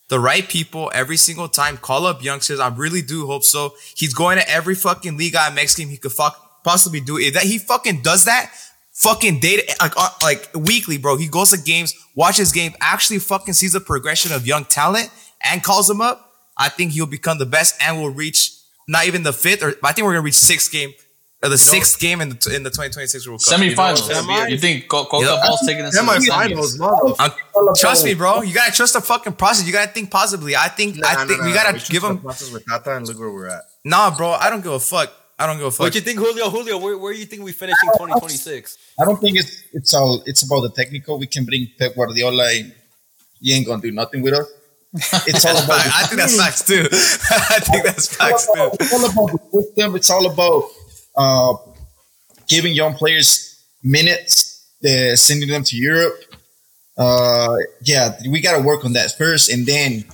the right people every single time. Call up youngsters. I really do hope so. He's going to every fucking Liga MX game he could fuck possibly do. If that he fucking does that, fucking data like uh, like weekly, bro. He goes to games, watches games, actually fucking sees the progression of young talent and calls them up. I think he'll become the best and will reach not even the fifth or I think we're gonna reach sixth game or the sixth game in the in the 2026 World Cup. Semifinals. You know, you think Co- Cocca Yeah. Ball's taking us to the Semifinals, semis? Uh, trust me, bro. You gotta trust the fucking process. You gotta think positively. I think Nah, I nah, think nah, we gotta should give them him. process with Tata and look where we're at. Nah, bro. I don't give a fuck. I don't give a fuck. What you think, Julio? Julio, where, where you think we finish in 2026? I don't think it's it's all it's about the technical. We can bring Pep Guardiola and he ain't gonna do nothing with us. It's all about I think that's facts too. I think that's facts too. It's all about the system. It's all about uh, giving young players minutes, uh, sending them to Europe. Uh, yeah, we got to work on that first, and then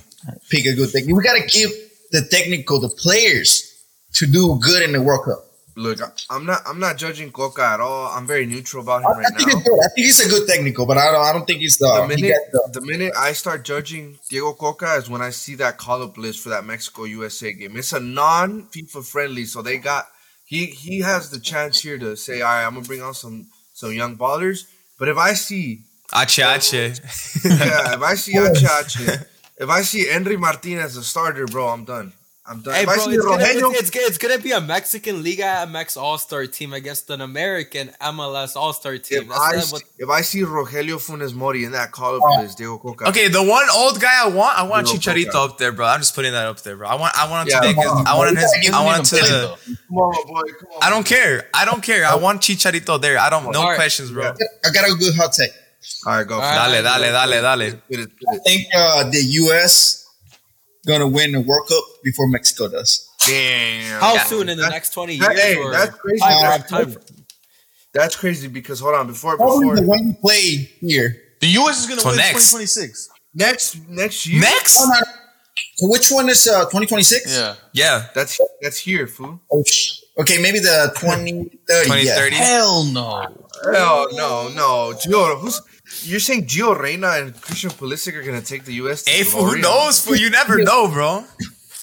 pick a good thing. We got to give the technical, the players, to do good in the World Cup. Look, I'm not. I'm not judging Cocca at all. I'm very neutral about him I, right I think now. it's good. I think he's a good technical, but I don't. I don't think he's the. The minute, got the the minute I start judging Diego Cocca is when I see that call up list for that Mexico USA game. It's a non FIFA friendly, so they got he he has the chance here to say, all right, I'm gonna bring on some some young ballers. But if I see, Ache, ache. yeah, if I see Ache Ache, if I see Henry Martinez as a starter, bro, I'm done. I'm done. Hey, bro, see it's gonna, Rogelio, it's, it's, it's gonna be a Mexican Liga MX All Star team against an American MLS All Star team. if That's I see, what, if I see Rogelio Funes Mori in that call up Oh. list, Diego Cocca. Okay, the one old guy I want, I want Diego Chicharito Cocca. up there, bro. I'm just putting that up there, bro. I want, I want him Yeah, to make his, come on, I want him bro. his, I want to. played, The. Come on, boy. Come on. I don't care. I don't care. I want Chicharito there. I don't. No All right. questions, bro. I got a good hot take. All right, go. for it. All right. Dale, dale, dale, dale. Get it, get I think uh, the U.S. gonna win the World Cup before Mexico does. Damn. how Yeah. soon in the That- next 20 that- years? hey, or that's crazy. time- That's time- That's crazy because hold on before Probably before the one we played here. The U.S. is gonna So win next. 2026. next next year. Next? Oh, no. Which one is uh 2026? Yeah. Yeah. That's that's here, fool. Oh, sh- okay, maybe the 2030. 2030. Hell no. Hell no, no. Gio, who's you're saying Gio Reyna and Christian Pulisic are gonna take the US? to Hey, fool, who knows? Fool, you never know, bro.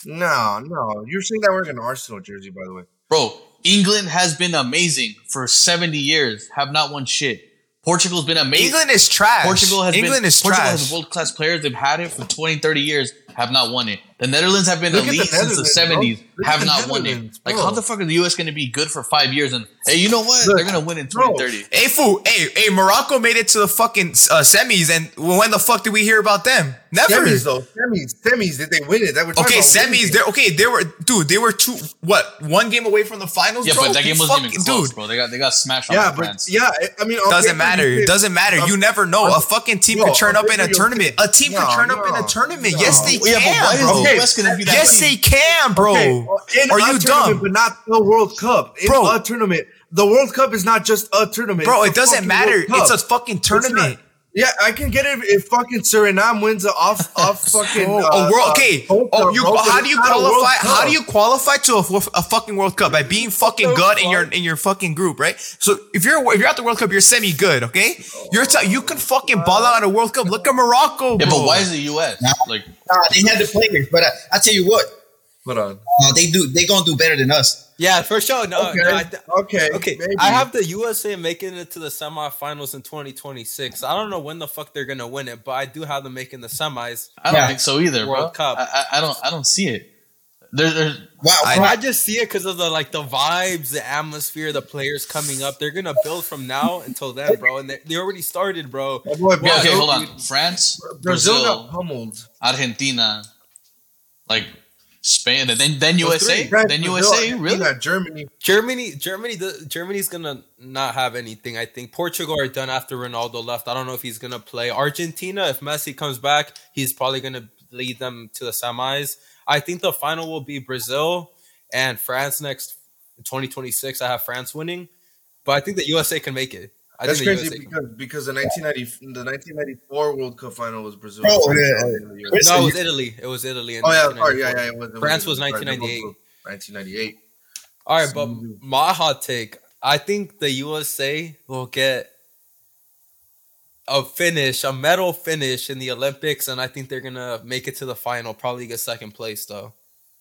No, no. You're saying that we're an Arsenal jersey, by the way. Bro, England has been amazing for 70 years, have not won shit. Portugal's been amazing. England is trash. Portugal has England been is Portugal trash. has world class players. They've had it for 20, 30 years, have not won it. The Netherlands have been Look at elite the since the seventies, have the not won it. Like bro. how the fuck are the US gonna be good for five years and hey, you know what? Look, They're gonna win in bro. 2030. Hey, fool. Hey, hey, Morocco made it to the fucking uh, semis, and when the fuck did we hear about them? Never. Semis though, semis, semis. Did they win it? That we're talking Okay, semis. winning. They're okay. They were, dude. They were two. What? One game away from the finals. Yeah, bro? but that game wasn't even close, dude. bro. They got they got smashed Yeah, by but France. yeah, I mean, okay, Doesn't matter. It doesn't matter. You never know. A fucking team yo, could turn up in a tournament. A team could turn up in a tournament. Yes, they yeah, but why can, is bro. the US gonna be that Yes, team? they can, bro. Okay, in Are a you tournament, dumb, But not the World Cup. In Bro. a tournament. The World Cup is not just a tournament. bro? It's It doesn't matter. It's a fucking It's not- tournament. Yeah, I can get it if fucking Suriname wins a off off fucking Bro, uh, a world, uh, okay. World Oh, you. How do you not a World qualify? How do you qualify to a, a fucking World Cup by being fucking good in your in your fucking group, right? So if you're if you're at the World Cup, you're semi good, okay? You're t- you can fucking ball out at a World Cup. Look at Morocco, bro. Yeah, but why is the US? Like Nah, they had the players, but uh, I tell you what, Hold on. uh, they do. They gonna do better than us. Yeah, for sure. No, Okay. no, I okay. okay. maybe. I have the USA making it to the semifinals in 2026. I don't know when the fuck they're gonna win it, but I do have them making the semis. I don't Yeah. think so either, World bro. Cup. I, I, I don't I don't see it. There, there's Wow, I- I just see it because of the like the vibes, the atmosphere, the players coming up. They're gonna build from now until then, bro. And they, they already started, bro. My boy, yeah, okay, Brazil- hold on. France, Brazil got pummeled. Argentina, like Spain, and then then Those USA, three. France, then Brazil, USA, Argentina, really? Germany. Germany, Germany, the, Germany's gonna not have anything. I think Portugal are done after Ronaldo left. I don't know if he's gonna play. Argentina, if Messi comes back, he's probably gonna lead them to the semis. I think the final will be Brazil and France next 2026. I have France winning, but I think that USA can make it. I That's crazy USA can. because because the 1990 the 1994 World Cup final was Brazil. Oh, France yeah, was yeah. in the US. Where's No, it was Italy. It was Italy. In Oh yeah, sorry, yeah, yeah. It was, it France was sorry, 1998. 1998. All right, but my hot take, I think the USA will get a finish, a medal finish in the Olympics, and I think they're gonna make it to the final. Probably get second place though.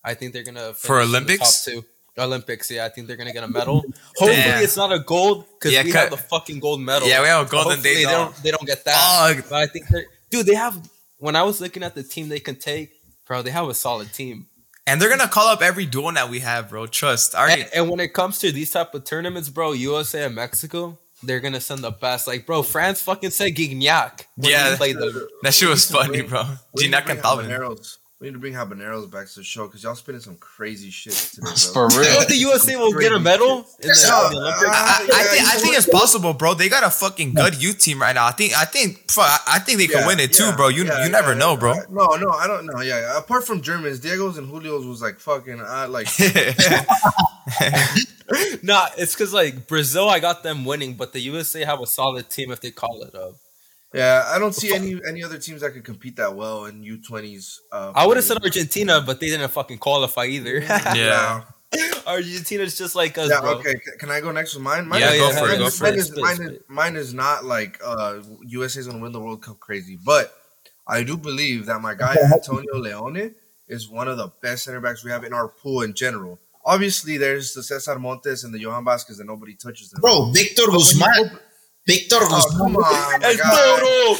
I think they're gonna For finish in the Olympics? top two. Olympics, yeah, I think they're gonna get a medal. Hopefully, Damn. it's not a gold because Yeah, we cut- have the fucking gold medal. Yeah, we have a golden hopefully day. They dog. don't, they don't get that. Dog. But I think they're dude. They have. When I was looking at the team they can take, bro, they have a solid team. And they're gonna call up every duel that we have, bro. Trust. All right. And, and when it comes to these type of tournaments, bro, USA and Mexico, they're gonna send the best. Like, bro, France fucking said Gignac when Yeah. played them. That shit was We need to funny, bro. We need to Gignac and Thauvin. Habaneros. We need to bring habaneros back to the show because y'all spitting some crazy shit today, bro. For You real. know the USA will get a medal in the, Yeah, in the Olympics? uh, I, I, I think I think it's possible, bro. They got a fucking good youth team right now. I think I think I I think they could Yeah, win it too, yeah, bro. You yeah, you never yeah, know, bro. No, no, I don't know. Yeah, yeah. apart from Germans, Diego's and Julio's was like fucking. I like. Nah, it's because like Brazil, I got them winning, but the USA have a solid team if they call it up. Yeah, I don't see any any other teams that could compete that well in U twenties. Uh, I would have said Argentina, but they didn't fucking qualify either. yeah. Argentina's just like us, Yeah, bro. okay. Can I go next with mine? mine Yeah, is- go for it, mine go is- for mine it. Is, Split, mine, is, mine is not like uh, USA is going to win the World Cup crazy, but I do believe that my guy Antonio Leone is one of the best center backs we have in our pool in general. Obviously, there's the Cesar Montes and the Johan Vasquez that nobody touches them. bro, Victor But when Guzman. Go- Victor Oh, Guzman. come on, El guy. Toro!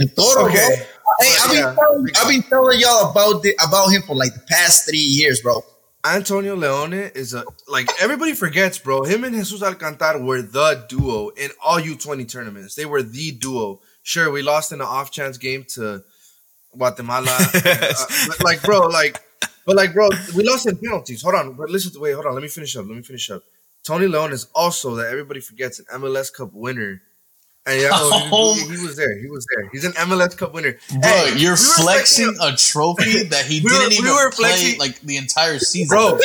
El Toro, Okay. bro. Hey, I've been, telling, I've been telling y'all about the, about him for like the past three years, bro. Antonio Leone is a like everybody forgets, bro. Him and Jesus Alcantar were the duo in all U20 tournaments. They were the duo. Sure, we lost in an off chance game to Guatemala. uh, like, bro, like, but like, bro, we lost in penalties. Hold on, but listen, wait, hold on. Let me finish up. Let me finish up. Tony Leone is also that everybody forgets an MLS Cup winner. And yeah, oh, he, he was there. He was there. He's an MLS Cup winner. Bro, Hey, you're we were flexing a trophy that he We didn't we even were play flexing- like the entire season. bro.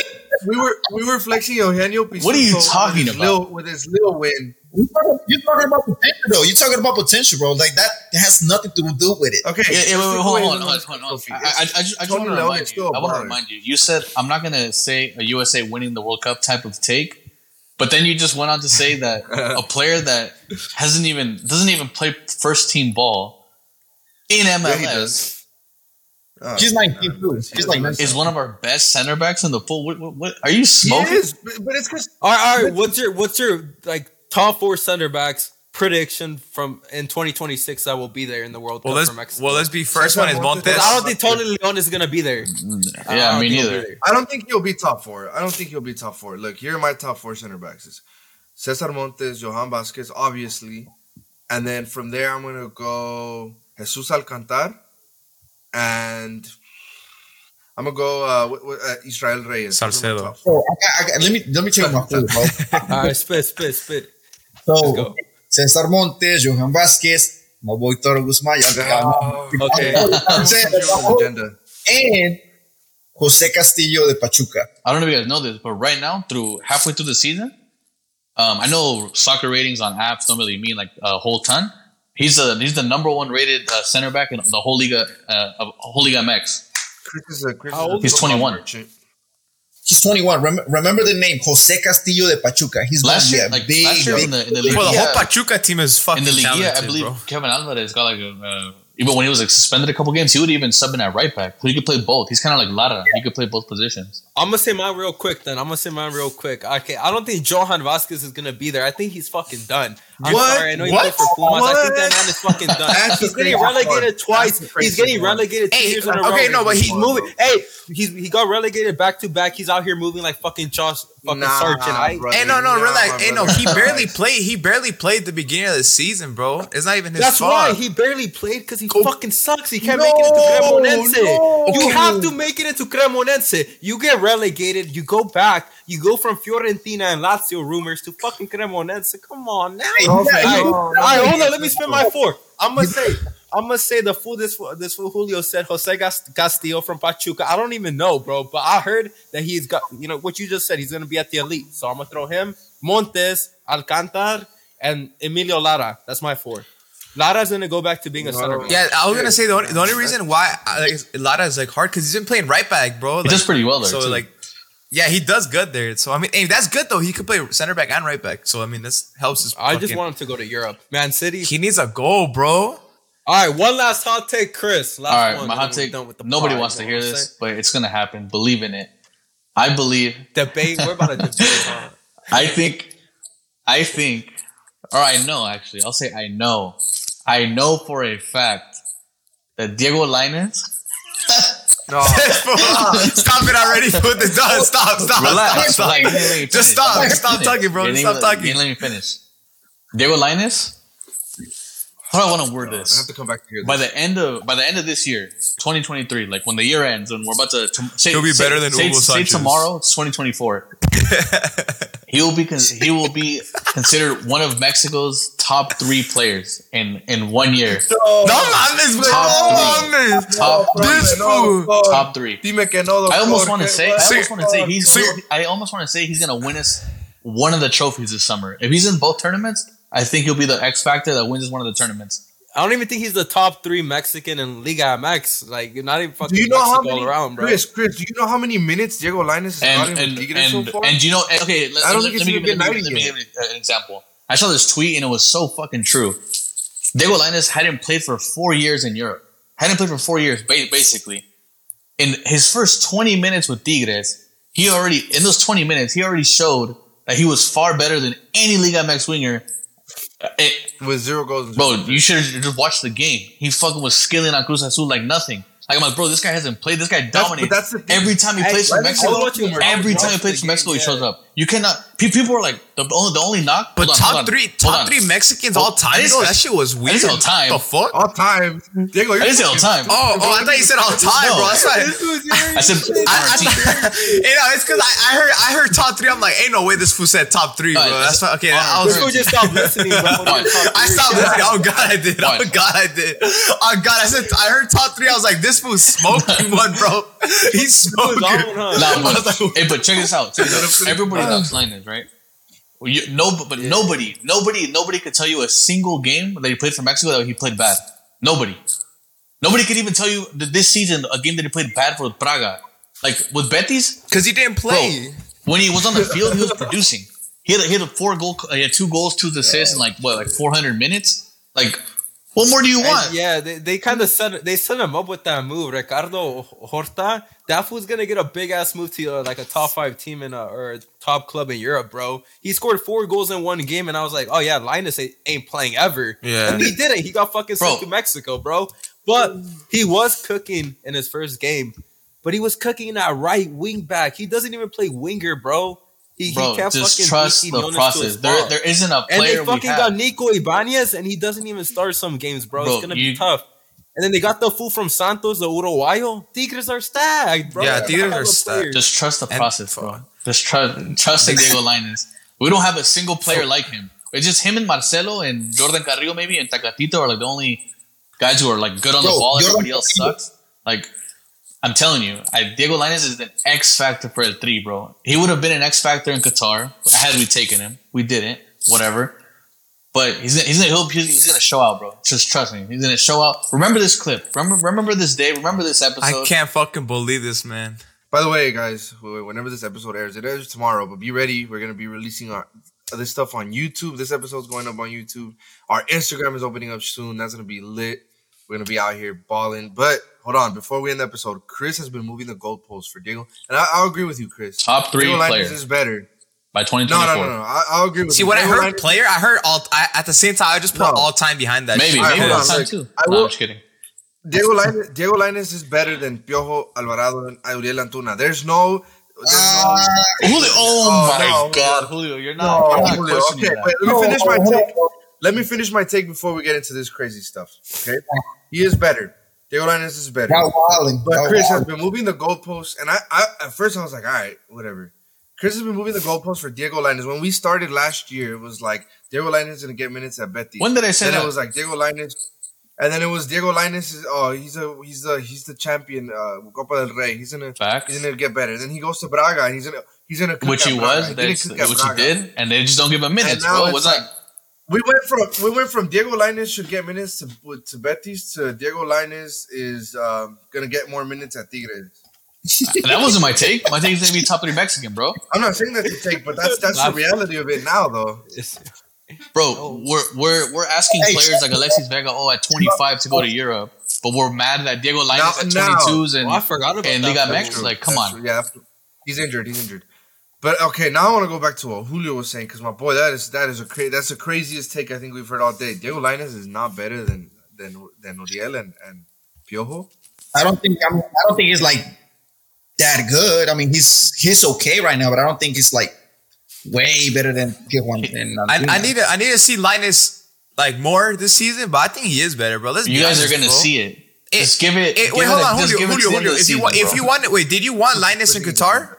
we were we were flexing Eugenio. What are you talking with about? Little, with his little win. You're talking, you're talking about potential, though. You're talking about potential, bro. Like that has nothing to do with it. Okay, Yeah, yeah, wait, wait, hold on, hold on, hold on, hold I, I, I just, I just want to remind you. still a I want to remind you. You said I'm not gonna say a USA winning the World Cup type of take, but then you just went on to say that a player that hasn't even doesn't even play first team ball in Yeah, he MLS does. Oh, He's 19 he too. does. He's like is one of our best center backs in the pool. What, what, what are you He smoking? is, but, but it's because All right, all right. What's your what's your like top four center backs prediction from in 2026 that will be there in the World Well, Cup let's for Mexico? well let's be first one is Cesar Montes. Montes. I don't think Tony Leon is gonna be there. Yeah, don't me think he'll be neither. I don't think he'll be top four. I don't think he'll be top four. Look, here are my top four center backs: It's Cesar Montes, Johan Vasquez, obviously, and then from there I'm gonna go Jesus Alcantar, and I'm gonna go uh, with, with, uh, Israel Reyes. Those are Salcedo. Oh, I, I, I, let me let me check my food, bro. All right, spit, spit, spit. So go. Cesar Montes, Johan Vasquez, my boy Toro Guzman, Oh, Okay. I'm saying, agenda. and Jose Castillo de Pachuca. I don't know if you guys know this, but right now, through halfway through the season, um, I know soccer ratings on apps don't really mean like a whole ton. He's a he's the number one rated uh, center back in the whole Liga uh, of whole Liga MX. Chris is a Chris How is old He's 21. Merchant. He's 21. Rem- remember the name Jose Castillo de Pachuca. He's Last gonna year, like big, last year big in the in the Well, the whole Pachuca team is fucking in the Liga, talented, I believe bro. Kevin Alvarez got like a, uh, even when he was like suspended a couple games, he would even sub in at right back. So he could play both. He's kind of like Lara. He could play both positions. I'm gonna say mine real quick. Then I'm gonna say mine real quick. Okay, I don't think Johan Vasquez is gonna be there. I think he's fucking done. I'm What? sorry. I know he What? played for Pumas. I think that What? man is fucking done. That's he's getting relegated part. twice. He's getting part. relegated two Hey, years in a row. okay, no, but he's he- moving. Hey, he's he got relegated back to back. He's out here moving like fucking Josh fucking Nah, Sargent. I, brother. Hey, no, no, Nah, relax. my Hey, no, he barely played. He barely played the beginning of the season, bro. It's not even his That's fault. why he barely played because he Go- fucking sucks. He can't No, make it into Cremonese. no. You Okay. have to make it into Cremonese. You get relegated. You go back. You go from Fiorentina and Lazio rumors to fucking Cremonese. Come on now. Hey, All you got- right, you- all right, hold on. Let me spin my four. I'm gonna say. I'm gonna say the fool. This this fool Julio said Jose Castillo from Pachuca. I don't even know, bro, but I heard that he's got. You know what you just said. He's gonna be at the elite. So I'm gonna throw him, Montes, Alcantar, and Emilio Lara. That's my four. Lara's gonna go back to being a center back. Yeah, I was gonna say the only, the only reason why I, like, Lara is like hard because he's been playing right back, bro. He does pretty well there. so too. like, yeah, he does good there. So I mean, hey, that's good though. He could play center back and right back. So I mean, this helps his. I just fucking- want him to go to Europe. Man City. He needs a goal, bro. All right, one last hot take, Chris. Last All right, one, my and hot take. done with the Nobody pod, wants to hear this, saying? but it's gonna happen. Believe in it. I believe. Debate. We're about to debate. Huh? I think. I think. Or I know actually. I'll say I know. I know for a fact that Diego Lainez. No, stop it already. Put this down. Stop. Stop. Relax. Stop. Like, stop. you didn't let me Just stop. Stop talking, bro. Stop talking. You let me finish. Diego Lainez. How do I want to word this? I have to come back to hear By the end of by the end of this year, 2023, like when the year ends and we're about to, to say, He'll be say- better than say, Hugo say Sanchez. tomorrow, it's 2024. he will be con- he will be considered one of Mexico's top three players in in one year. No mames, güey. Top No mames. Top This three. fool. Top three. Dime que no, I almost want to say. I almost want to say he's. Sí. I almost want to say he's gonna win us one of the trophies this summer. If he's in both tournaments, I think he'll be the X factor that wins us one of the tournaments. I don't even think he's the top three Mexican in Liga MX. Like, you're not even fucking Do you know how many? all around, bro. Chris, Chris, do you know how many minutes Diego Lainez has and gotten and with Tigres so far? and you know okay let, I don't let- think let me give, let me, let me give you an example i saw this tweet and it was so fucking true Diego Lainez hadn't played for four years in Europe hadn't played for four years basically in his first 20 minutes with Tigres he already in those 20 minutes he already showed that he was far better than any Liga MX winger it- with zero goals. Bro, you should have just watched the game. He fucking was skilling on Cruz Azul like nothing. Like I'm like, bro, this guy hasn't played. This guy but dominates that's the thing. every time he Hey, plays for I was Mexico. Every time he watching plays the for Mexico, he shows yeah. up. You cannot. People are like the only the only knock. But hold on, top hold on, three, hold top on. three Mexicans all time. I didn't though? say- That shit was I weird. didn't all time. The fuck? All time. Diego, I you're didn't say all time. Oh, oh, I thought you said all time, bro. That's why. I said I, I, you know, it's because I, I heard I heard top three. I'm like, ain't no way this fool said top three, bro. Alright, That's why, okay. alright, I was. This fool just stopped listening, bro. I stopped listening. Oh God, I did. Oh God, I did. Oh God, I said I heard top three. I was like, this fool's smoking one, bro. He's smoking. huh? Nah, but, hey, but check this out. Check this out. Everybody loves Lainez, right? Well, you, no, but nobody, nobody, nobody could tell you a single game that he played for Mexico that he played bad. Nobody. Nobody could even tell you that this season a game that he played bad for Braga. Like with Betis, Because he didn't play. when he was on the field, he was producing. He had a, he had a four goal, he had two goals, two assists in like what, like four hundred minutes. Like, what more do you want? And yeah, they, they kind of set they set him up with that move. Ricardo Horta, that fool's gonna get a big ass move to uh, like a top five team in a, or a top club in Europe, bro. He scored four goals in one game, and I was like, oh yeah, Lainez ain't, ain't playing ever. Yeah. and he didn't. He got fucking Bro. sent to Mexico, bro. But he was cooking in his first game. But he was cooking that right wing back. He doesn't even play winger, bro. He, Bro, he kept just fucking trust the Jonas process. his There, spot. there isn't a And player they we fucking have. got Nico Ibanez, and he doesn't even start some games, bro. Bro, it's gonna you- be tough. And then they got the fool from Santos, the Uruguayo. Tigres are stacked, bro. Yeah, They Tigres are stacked. Just trust the And- process, bro. Just trust trust in Diego Lainez. We don't have a single player like him. It's just him and Marcelo and Jordan Carrillo maybe and Tecatito are like the only guys who are like good on the Bro, ball. Jordan Everybody else sucks. Like I'm telling you, I, Diego Lainez is an X factor for a three, bro. He would have been an X factor in Qatar had we taken him. We didn't. Whatever. But he's gonna, he's gonna he'll, he's, he's gonna show out, bro. Just trust me. He's gonna show out. Remember this clip. Remember remember this day. Remember this episode. I can't fucking believe this, man. By the way, guys, whenever this episode airs, it airs tomorrow, but be ready. We're going to be releasing our this stuff on YouTube. This episode's going up on YouTube. Our Instagram is opening up soon. That's going to be lit. We're going to be out here balling. But hold on, before we end the episode, Chris has been moving the goalposts for Diego. And I, I'll agree with you, Chris. Top three Diego Lainez player is better. by No, 2024. no, no, no. I, I'll agree with See, you. when I heard Lainez- player, I heard all. I, at the same time, I just put No. all time behind that. Maybe, shit. maybe hold that's on, time look, too. I no, will- I'm just kidding. Diego Lainez, Diego Lainez is better than Piojo Alvarado and Uriel Antuna. There's no. There's Uh, Julio, oh, Oh, my no. God, Julio, you're no, not, you're not Julio. Okay, that. wait, let me finish my take. Let me finish my take before we get into this crazy stuff. Okay, he is better. Diego Lainez is better. Now wilding. But Now Chris has been moving the goalposts, and I, I at first I was like, all right, whatever. Chris has been moving the goalposts for Diego Lainez. When we started last year, it was like Diego Lainez is gonna get minutes at Betis. When did I say then that? it was like Diego Lainez, and then it was Diego Lainez. Is, oh, he's a he's a he's the champion, uh, Copa del Rey. He's gonna Facts. he's gonna get better. Then he goes to Braga, and he's gonna he's gonna cook which he Braga. was, He didn't that's, cook at which he did, and they just don't give him minutes, And now bro. What's like- that? We went from we went from Diego Lainez should get minutes to to Betis to Diego Lainez is um, gonna get more minutes at Tigres. That wasn't my take. My take is gonna be top three Mexican, bro. I'm not saying that's to take, but that's that's the reality of it now, though. It's- Bro, we're we're we're asking Hey, players like Alexis Vega, oh, at 25 to go to Europe, but we're mad that Diego Lainez at Now- now. 22s and Oh, I forgot about and that. Liga That's MX. true. Like, come That's on. true. Yeah, he's injured. He's injured. But okay, now I want to go back to what Julio was saying because my boy, that is that is a cra- that's the craziest take I think we've heard all day. Diego Lainez is not better than than than Uriel and and Piojo. I don't think I, mean, I don't think he's like that good. I mean, he's he's okay right now, but I don't think he's like way better than Piojo and I, I need to I need to see Lainez like more this season, but I think he is better, bro. Let's You be guys are gonna bro. see it. It- Just give it. Give wait, hold a- on, just Julio, give it to Julio, Julio. of If you want, if you want, wait, did you want Lainez in Qatar?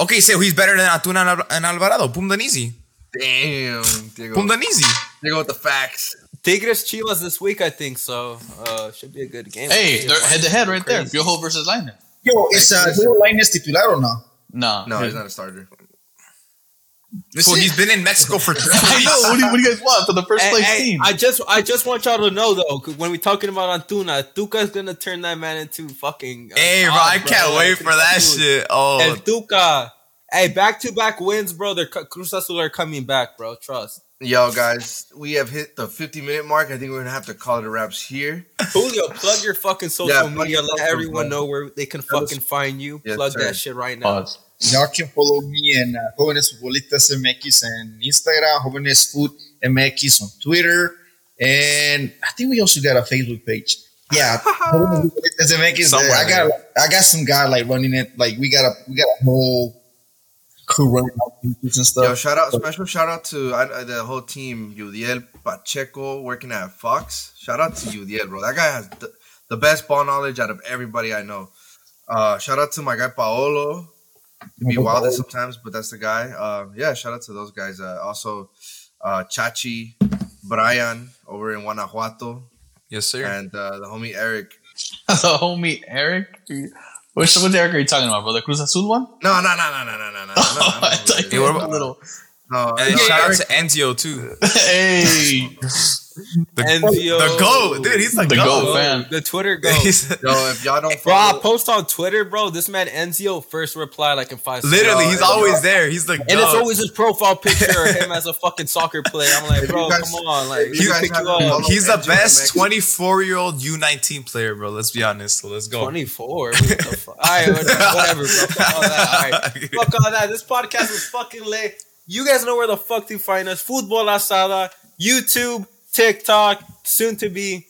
Okay, so he's better than Antuna and Alvarado. Boom, done easy. Damn, Diego. Boom, done easy. Diego with the facts. Tigres Chivas this week, I think so. Uh, should be a good game. Hey, they're head to head right there. Piojo versus Lainez. Yo, is uh, Diego Lainez titular or no? No, No, he's not a starter. So he's been in Mexico for three I know. What do, you, what do you guys want for the first Hey, place hey, team? I just, I just want y'all to know though, 'cause when we're talking about Antuna, Tuca's gonna turn that man into fucking. uh, Hey, bro, God, I can't wait for that Dude. shit. El Oh, Tuca. Hey, back to back wins, bro. They're Cruz Azul are coming back, bro. Trust. Yo, guys, we have hit the 50 minute mark. I think we're gonna have to call it a wraps here. Julio, plug your fucking social Yeah, media. Let everyone know where they can Tell us- fucking find you. Yes, plug sir. that shit right now. Pause. Y'all can follow me and uh, Jóvenes Futbolistas MX and Instagram, Jóvenes Food MX on Twitter, and I think we also got a Facebook page. Yeah, Jóvenes Futbolistas MX. uh, I got I got some guy like running it. Like we got a we got a whole crew running out and stuff. Yo, shout out, special shout out to uh, the whole team. Udiel Pacheco working at Fox. Shout out to Udiel, bro. That guy has the, the best ball knowledge out of everybody I know. Uh, shout out to my guy Paolo. To be wild sometimes, but that's the guy. Uh, yeah, shout out to those guys. Uh, also, uh, Chachi, Brian over in Guanajuato, Yes, sir. and uh, the homie Eric. the homie Eric. Which which Eric are you talking about, bro? The Cruz Azul one? No, no, no, no, no, no, no, no. I no, thought no, you what were about- a little. no, and no, shout out Eric- to Enzio too. Hey, The, Enzio. the goat, dude. He's the, The goat. goat fan. The Twitter go. He's- Yo, if y'all don't Bro, I post on Twitter, bro. This man Enzio first reply like in five seconds. literally, Yo, he's always there. He's the goat. And it's always his profile picture of him as a fucking soccer player. I'm like, bro, guys- come on, like, you you pick you up. He's the best 24 year old U19 player, bro. Let's be honest. So let's go. 24. What the fuck? All right, whatever, bro. Fuck all that. All right. Fuck all that. This podcast is fucking lit. You guys know where the fuck to find us. Football Asada, YouTube, TikTok, soon to be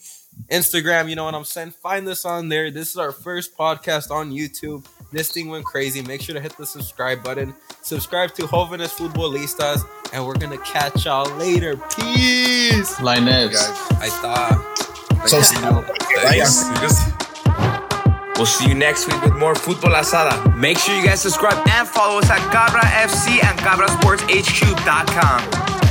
Instagram. You know what I'm saying? Find us on there. This is our first podcast on YouTube. This thing went crazy. Make sure to hit the subscribe button. Subscribe to Jovenes Futbolistas, and we're gonna catch y'all later. Peace. Lainez. guys. I thought. So, We'll see you next week with more Football Asada. Make sure you guys subscribe and follow us at Cabra FC and CabraSportsHQ.com.